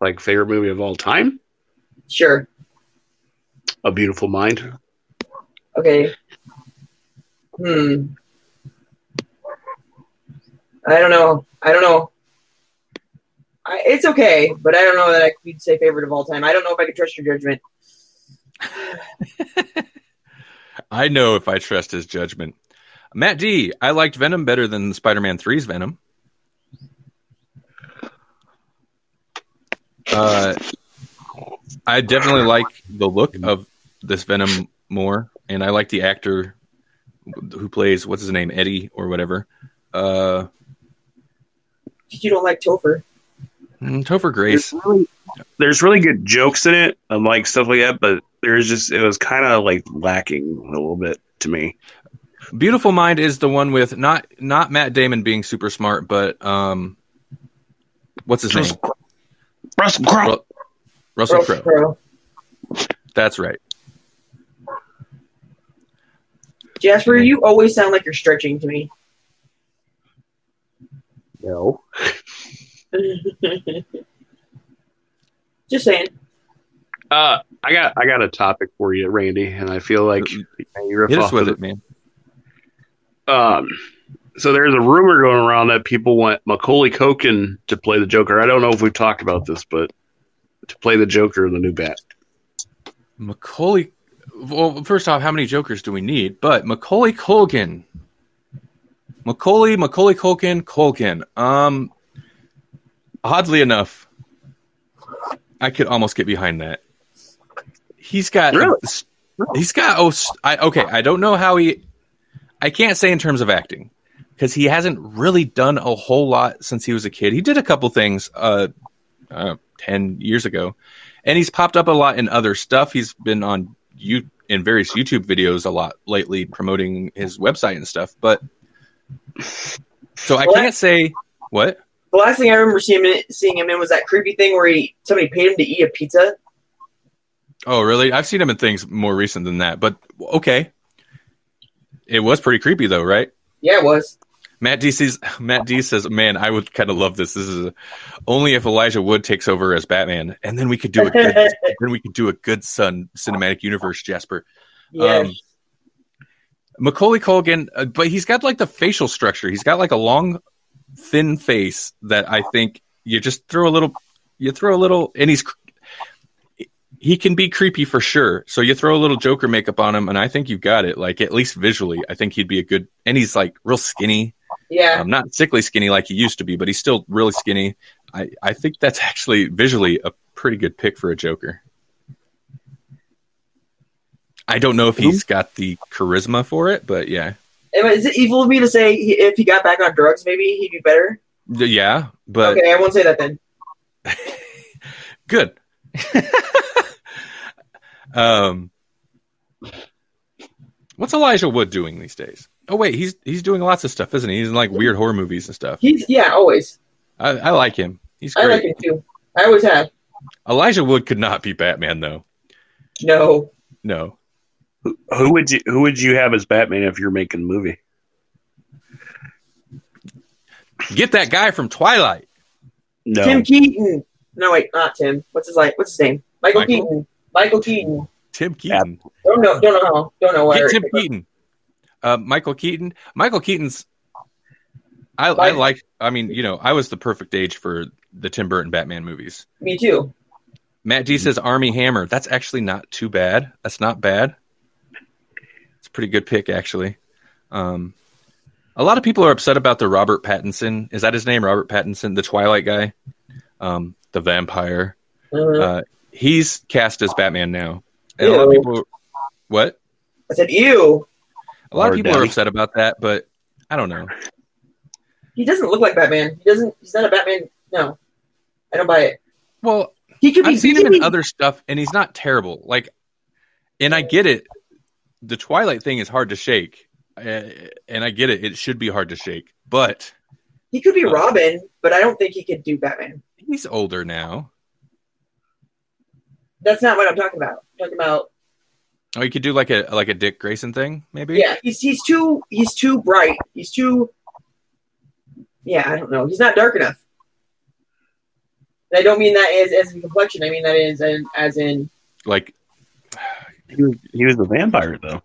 Like favorite movie of all time. Sure. A Beautiful Mind. Okay. Hmm. I don't know. I don't know. I, it's okay, but I don't know that I could say favorite of all time. I don't know if I could trust your judgment. I know if I trust his judgment. Matt D, I liked Venom better than Spider-Man 3's Venom. Uh, I definitely like the look of this Venom more, and I like the actor who plays what's his name, Eddie or whatever. Uh, You don't like Topher. Mm, Topher Grace. There's really, there's really good jokes in it, and like stuff like that. But there's just it was kind of like lacking a little bit to me. Beautiful Mind is the one with not not Matt Damon being super smart, but um, what's his name? Russell Crowe. Russell Russell Crowe. Crowe. That's right. Jasper, you always sound like you're stretching to me. No. Just saying. Uh, I got I got a topic for you, Randy, and I feel like you're Hit us with it, man. Um, so there's a rumor going around that people want Macaulay Culkin to play the Joker. I don't know if we've talked about this, but to play the Joker in the new Bat. Macaulay. Well, first off, how many Jokers do we need? But Macaulay Culkin. Macaulay, Macaulay Culkin, Culkin. Um, oddly enough, I could almost get behind that. He's got. Really? He's got. Oh, I, okay. I don't know how he. I can't say in terms of acting because he hasn't really done a whole lot since he was a kid. He did a couple things uh, uh, 10 years ago, and he's popped up a lot in other stuff. He's been on you in various YouTube videos a lot lately promoting his website and stuff. But so I What? can't say what. The last thing I remember seeing him, seeing him in was that creepy thing where he somebody paid him to eat a pizza. Oh, really? I've seen him in things more recent than that, but okay. It was pretty creepy though, right? Yeah, it was. Matt D says, Matt D says, "Man, I would kind of love this. This is a, only if Elijah Wood takes over as Batman, and then we could do a good, then we could do a good Son cinematic universe, Jasper." Yeah. Um, Macaulay Culkin, uh, but he's got like the facial structure. He's got like a long, thin face that I think you just throw a little, you throw a little, and he's he can be creepy for sure. So you throw a little Joker makeup on him, and I think you've got it. Like at least visually, I think he'd be a good. And he's like real skinny, yeah. um, not sickly skinny like he used to be, but he's still really skinny. I I think that's actually visually a pretty good pick for a Joker. I don't know if he's got the charisma for it, but yeah, Is it evil of me to say he, if he got back on drugs, maybe he'd be better? yeah, but okay, I won't say that then. good. um, what's Elijah Wood doing these days? Oh wait, he's he's doing lots of stuff, isn't he? He's in like weird horror movies and stuff. He's yeah, always. I, I like him. He's great. I like him too. I always have. Elijah Wood could not be Batman though. No. No. Who would you Who would you have as Batman if you're making a movie? Get that guy from Twilight. No, Tim Keaton. No, wait, not Tim. What's his like? What's his name? Michael, Michael? Keaton. Michael Keaton. Tim Keaton. Don't know. Don't know. Don't know where. Get Tim Keaton. Uh, Michael Keaton. Michael Keaton's. I, I Like- like. I mean, you know, I was the perfect age for the Tim Burton Batman movies. Me too. Matt D says Armie Hammer. That's actually not too bad. That's not bad. It's a pretty good pick, actually. Um, a lot of people are upset about the Robert Pattinson. Is that his name, Robert Pattinson, the Twilight guy? um, the vampire. Uh, Uh, he's cast as Batman now, and a lot of people. What? I said, ew. A lot of Or people are upset about that, but I don't know. He doesn't look like Batman. He doesn't. He's not a Batman. No, I don't buy it. Well, He could be. I've seen him could in be- other stuff, and he's not terrible. Like, and I get it. The Twilight thing is hard to shake, uh, and I get it. It should be hard to shake, but He could be Robin, but I don't think he could do Batman. he's older now. That's not what I'm talking about. I'm talking about Oh, you could do like a like a Dick Grayson thing, maybe. yeah. He's he's too he's too bright. He's too yeah. I don't know. He's not dark enough. And I don't mean that as as in complexion. I mean that is as, as in Like He was, he was the vampire though.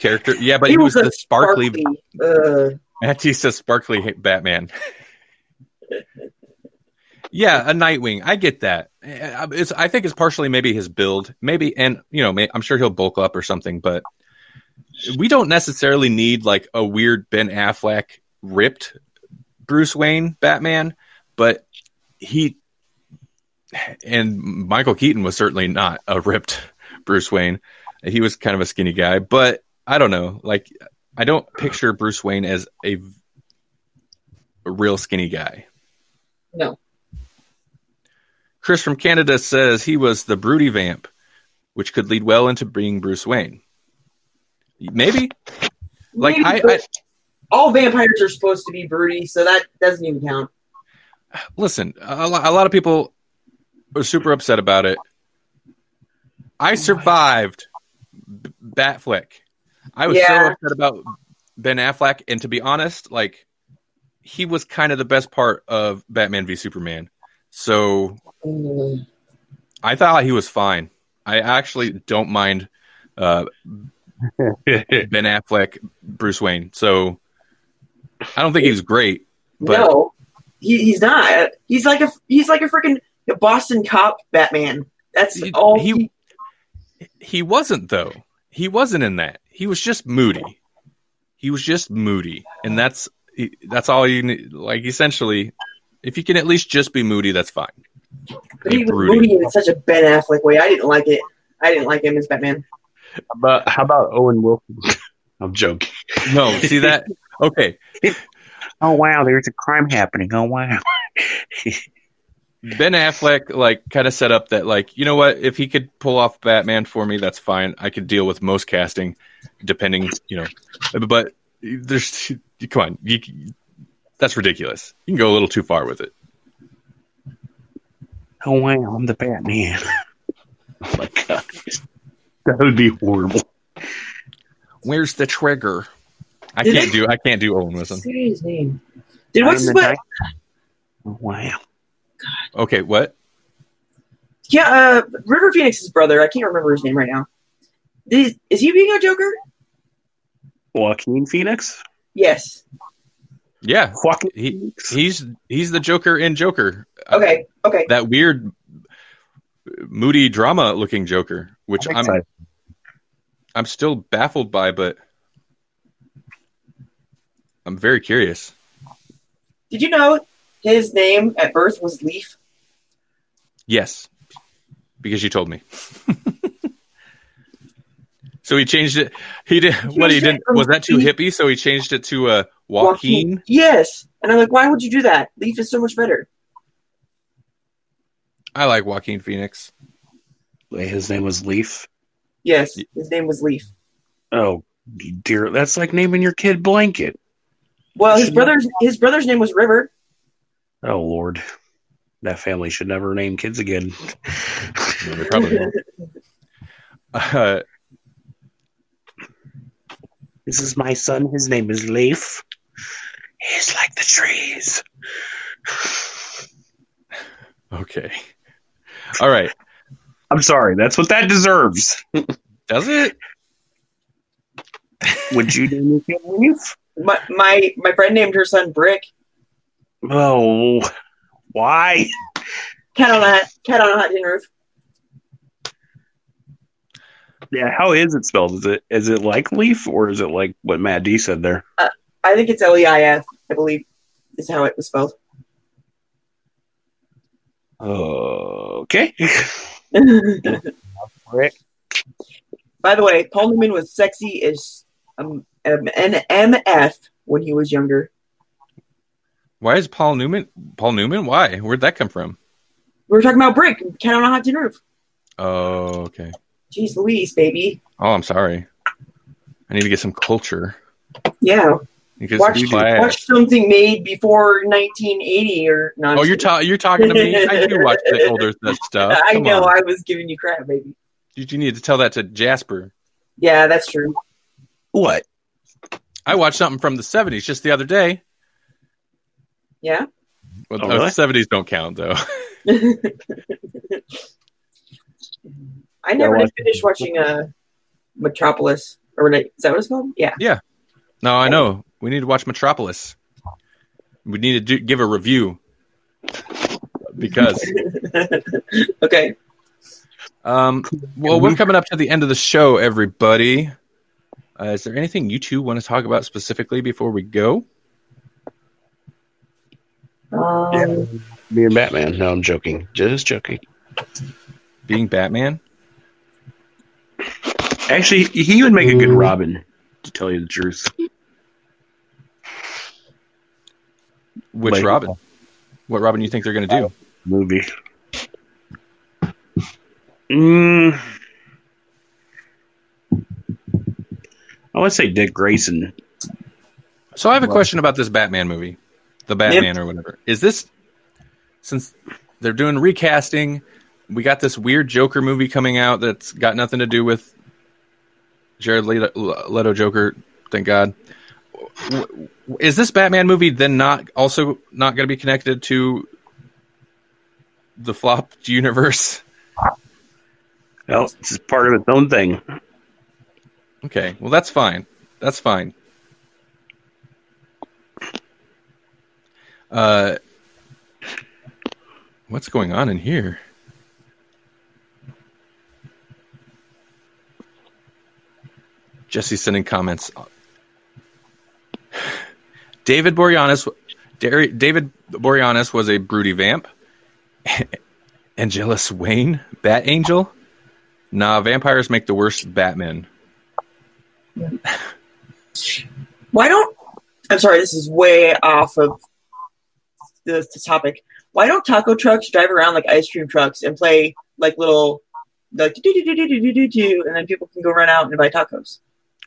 character. Yeah, but he, was, a the sparkly. Uh, Matt D says sparkly Batman. yeah, a Nightwing. I get that. Uh, It's, I think it's partially maybe his build, maybe, and you know, may, I'm sure he'll bulk up or something. But we don't necessarily need like a weird Ben Affleck ripped Bruce Wayne Batman, but he and Michael Keaton was certainly not a ripped Bruce Wayne. He was kind of a skinny guy, but I don't know. Like, I don't picture Bruce Wayne as a, a real skinny guy. no. Chris from Canada says he was the broody vamp, which could lead well into being Bruce Wayne. Maybe. Like Maybe, I, I all vampires are supposed to be broody, so that doesn't even count. listen. A, lo- a lot of people are super upset about it. I survived B- Batfleck. I was so upset about Ben Affleck, and to be honest, like he was kind of the best part of Batman v Superman. So. I thought he was fine. I actually don't mind uh, Ben Affleck, Bruce Wayne. So I don't think he was great. But no, he, he's not. He's like a he's like a freaking Boston cop Batman. That's He- all he- he, he wasn't though. He wasn't in that. He was just moody. He was just moody, and that's that's all you need. Like essentially, if you can at least just be moody, that's fine. But he was moody in such a Ben Affleck way. I didn't like it. I didn't like him as Batman. But how about Owen Wilson? I'm joking. No, see that? Okay, Oh wow, there's a crime happening. Oh wow. Ben Affleck like kind of set up that like you know what if he could pull off Batman for me that's fine I could deal with most casting depending you know but there's come on you, that's ridiculous you can go a little too far with it oh wow, I'm the Batman. oh my god, that would be horrible. where's the trigger I Did can't I- do I can't do Owen Wilson Say his name. Did what's the what? Night- Oh wow. Okay what Yeah, uh, River Phoenix's brother. I can't remember his name right now. Is, is he being a Joker? Joaquin Phoenix. Yes. yeah Joaquin He- Phoenix. he's he's the Joker in Joker Okay. Okay. that weird moody drama looking Joker which I'm I'm. I'm still baffled by but I'm very curious Did you know his name at birth was Leaf? Yes, because you told me. so he changed it. He did what he did. from Was that too hippie? So he changed it to uh, Joaquin. Yes. And I'm like, why would you do that? Leaf is so much better. I like Joaquin Phoenix. Wait, his name was Leaf. Yes. His name was Leaf. Oh dear, that's like naming your kid Blanket. Well, his Shouldn't- brother's his brother's name was River. Oh lord, that family should never name kids again. No, they probably won't. Uh, This is my son. His name is Leaf. He's like the trees. okay. All right. I'm sorry. That's what that deserves. Does it? Would you name your kid Leaf? My my my friend named her son Brick. Oh, why? Cat on a cat on a hot tin roof. Yeah, how is it spelled? Is it is it like Leaf or is it like what Matt D said there? I think it's L E I F. I believe is how it was spelled. Okay. By the way, Paul Newman was sexy as um, um, an MF when he was younger. Why is Paul Newman? Paul Newman? Why? Where'd that come from? We were talking about Brick, Cat on a Hot Tin Roof. Oh, okay. Jeez Louise, baby. Oh, I'm sorry. I need to get some culture. Yeah. Because Watch, watch something made before 1980 or not. Oh, you're, ta- you're talking to me? I do watch the older stuff. I know. on. I was giving you crap, baby. You, you need to tell that to Jasper. Yeah, that's true. What? I watched something from the 70s just the other day. Yeah. Well, Oh, the really? 70s don't count, though. I never Yeah, did finish watching uh, Metropolis. Or is that what it's called? Yeah. Yeah. No, I know. We need to watch Metropolis. We need to do, give a review. Because, okay. um, well, we're coming up to the end of the show, everybody. Uh, is there anything you two want to talk about specifically before we go? Um, Me and Batman. No, I'm joking. Just joking. Being Batman? Actually, he would make a good Robin, to tell you the truth. Which Like- Robin? What Robin you think they're going to do? Movie. Mm. I would say Dick Grayson. So I have a question about this Batman movie, the Batman or whatever. Is this since they're doing recasting? We got this weird Joker movie coming out that's got nothing to do with Jared Leto, Leto Joker. Thank God. Is this Batman movie then not also not going to be connected to the flopped universe? Well, it's part of its own thing. Okay, well that's fine. That's fine. Uh, what's going on in here? Jesse sending comments. David Boreanaz, David Boreanaz was a broody vamp. Angelus Wayne, Bat Angel. Nah, vampires make the worst Batman. why don't I'm sorry, this is way off of the, the topic. Why don't taco trucks drive around like ice cream trucks and play like little like do do do do do do do and then people can go run out and buy tacos.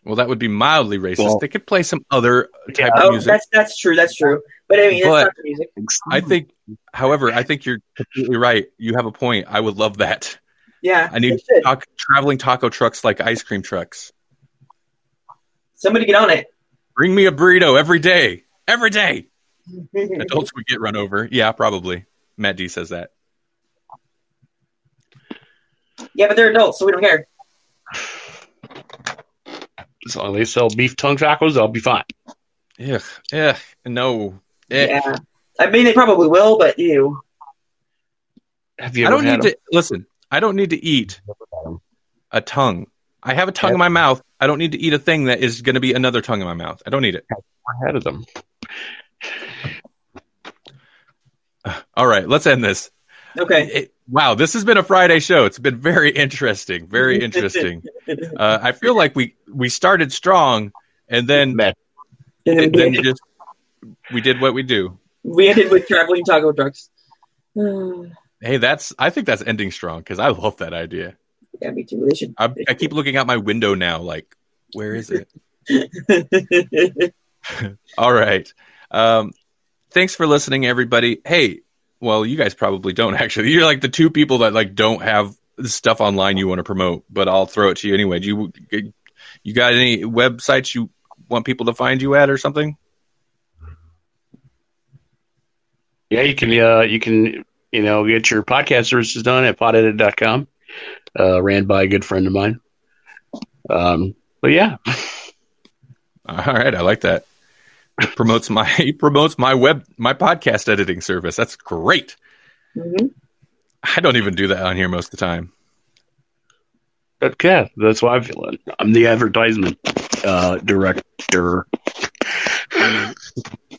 Well, that would be mildly racist. Well- they could play some other type Oh, of music. that's that's true, that's true. But I mean it's But- not the music. I think, however, I think you're completely right. You have a point. I would love that. Yeah. I need they should. tac- traveling taco trucks like ice cream trucks. Somebody get on it. Bring me a burrito every day. Every day. Adults would get run over. Yeah, probably. Matt D says that. yeah, but they're adults, so we don't care. As long as they sell beef tongue tacos, I'll be fine. Yeah, yeah, no. Eh. Yeah. I mean they probably will, but you Have you I don't had need to listen. I don't need to eat a tongue. I have a tongue in my mouth. I don't need to eat a thing that is going to be another tongue in my mouth. I don't need it. Ahead of them. All right, let's end this. Okay. It- wow, this has been a Friday show. It's been very interesting. Very interesting. Uh, I feel like we we started strong, and then Matt, And then and we, then ended, just we did what we do. we ended with traveling taco trucks. Hey, that's I think that's ending strong because I love that idea. me too. They should. I, I keep looking out my window now, like where is it? All right. Um, thanks for listening, everybody. Hey, well, you guys probably don't actually. You're like the two people that like don't have stuff online you want to promote, but I'll throw it to you anyway. Do you you got any websites you want people to find you at or something? yeah, you can uh, you can you know get your podcast services done at podedit.com, uh, ran by a good friend of mine. Um, but yeah, All right, I like that. It promotes my he promotes my web my podcast editing service. That's great. Mhm. I don't even do that on here most of the time. Okay, that's why I feel it. I'm the advertisement uh, director.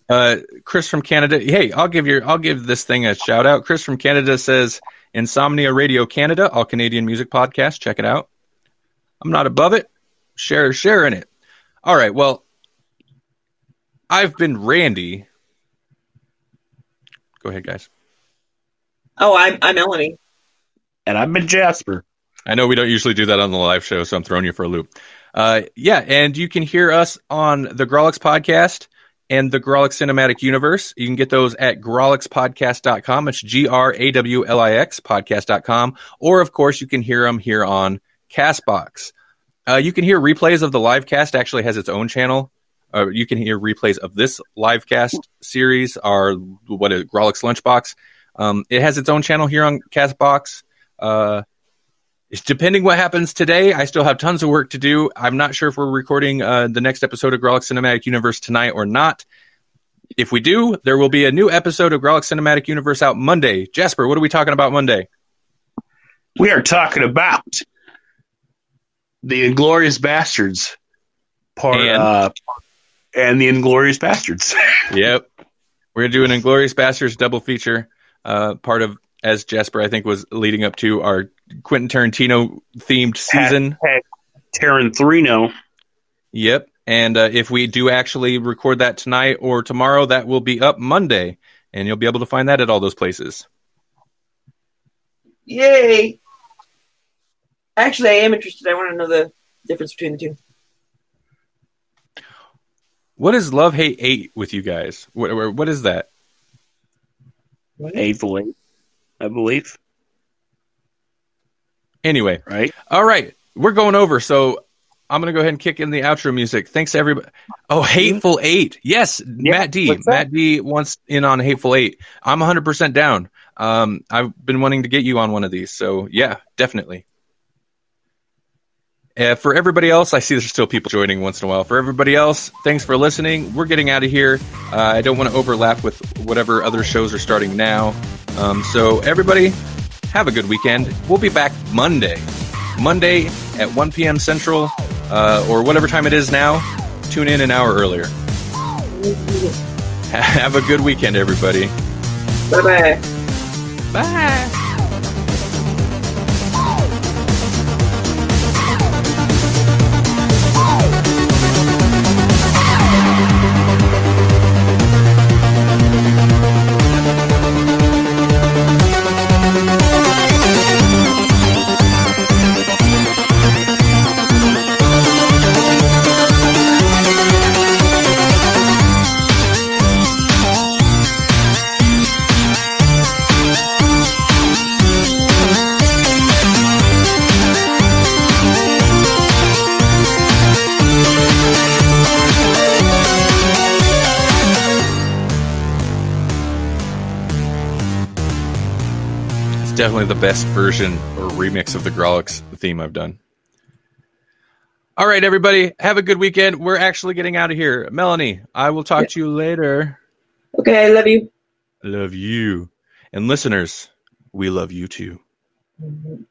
Uh, Chris from Canada. Hey, I'll give your I'll give this thing a shout out. Chris from Canada says Insomnia Radio Canada, all Canadian music podcast. Check it out. I'm not above it. Share sharing it. All right. Well, I've been Randy. Go ahead, guys. Oh, I'm I'm Melanie. And I've been Jasper. I know we don't usually do that on the live show, so I'm throwing you for a loop. Uh, yeah, and you can hear us on the Grawlix podcast and the Grawlix Cinematic Universe. You can get those at grawlixpodcast.com. It's G R A W L I X podcast.com. Or, of course, you can hear them here on Castbox. Uh, you can hear replays of the live cast, actually has its own channel. Uh, you can hear replays of this live cast series, our what is Grawlix Lunchbox. Um, it has its own channel here on Castbox. Uh, depending what happens today, I still have tons of work to do. I'm not sure if we're recording uh, the next episode of Grawlix Cinematic Universe tonight or not. If we do, there will be a new episode of Grawlix Cinematic Universe out Monday. Jasper, what are we talking about Monday? We are talking about the Inglorious Bastards part, uh, and the Inglorious Bastards. yep. We're going to do an Inglorious Bastards double feature, uh, part of, as Jasper, I think, was leading up to our Quentin Tarantino themed season. Tarantino. Yep. And uh, if we do actually record that tonight or tomorrow, that will be up Monday. And you'll be able to find that at all those places. Yay! Actually, I am interested. I want to know the difference between the two. What is Love Hate 8 with you guys? What, what is that? Hateful Eight, I believe. Anyway, Right? all right. We're going over. So I'm going to go ahead and kick in the outro music. Thanks, everybody. Oh, Hateful Eight. Yes, Matt D. Matt D wants in on Hateful Eight. I'm 100% down. Um, I've been wanting to get you on one of these. So, yeah, definitely. Uh, for everybody else, I see there's still people joining once in a while. For everybody else, thanks for listening. We're getting out of here. Uh, I don't want to overlap with whatever other shows are starting now. Um, so, everybody, have a good weekend. We'll be back Monday. Monday at 1 p.m. Central, uh, or whatever time it is now. Tune in an hour earlier. Have a good weekend, everybody. Bye bye bye. Definitely the best version or remix of the Grawlix theme I've done. All right, everybody, have a good weekend. We're actually getting out of here. Melanie, I will talk to you later. Okay, I love you. Love you. And listeners, we love you too. Mhm.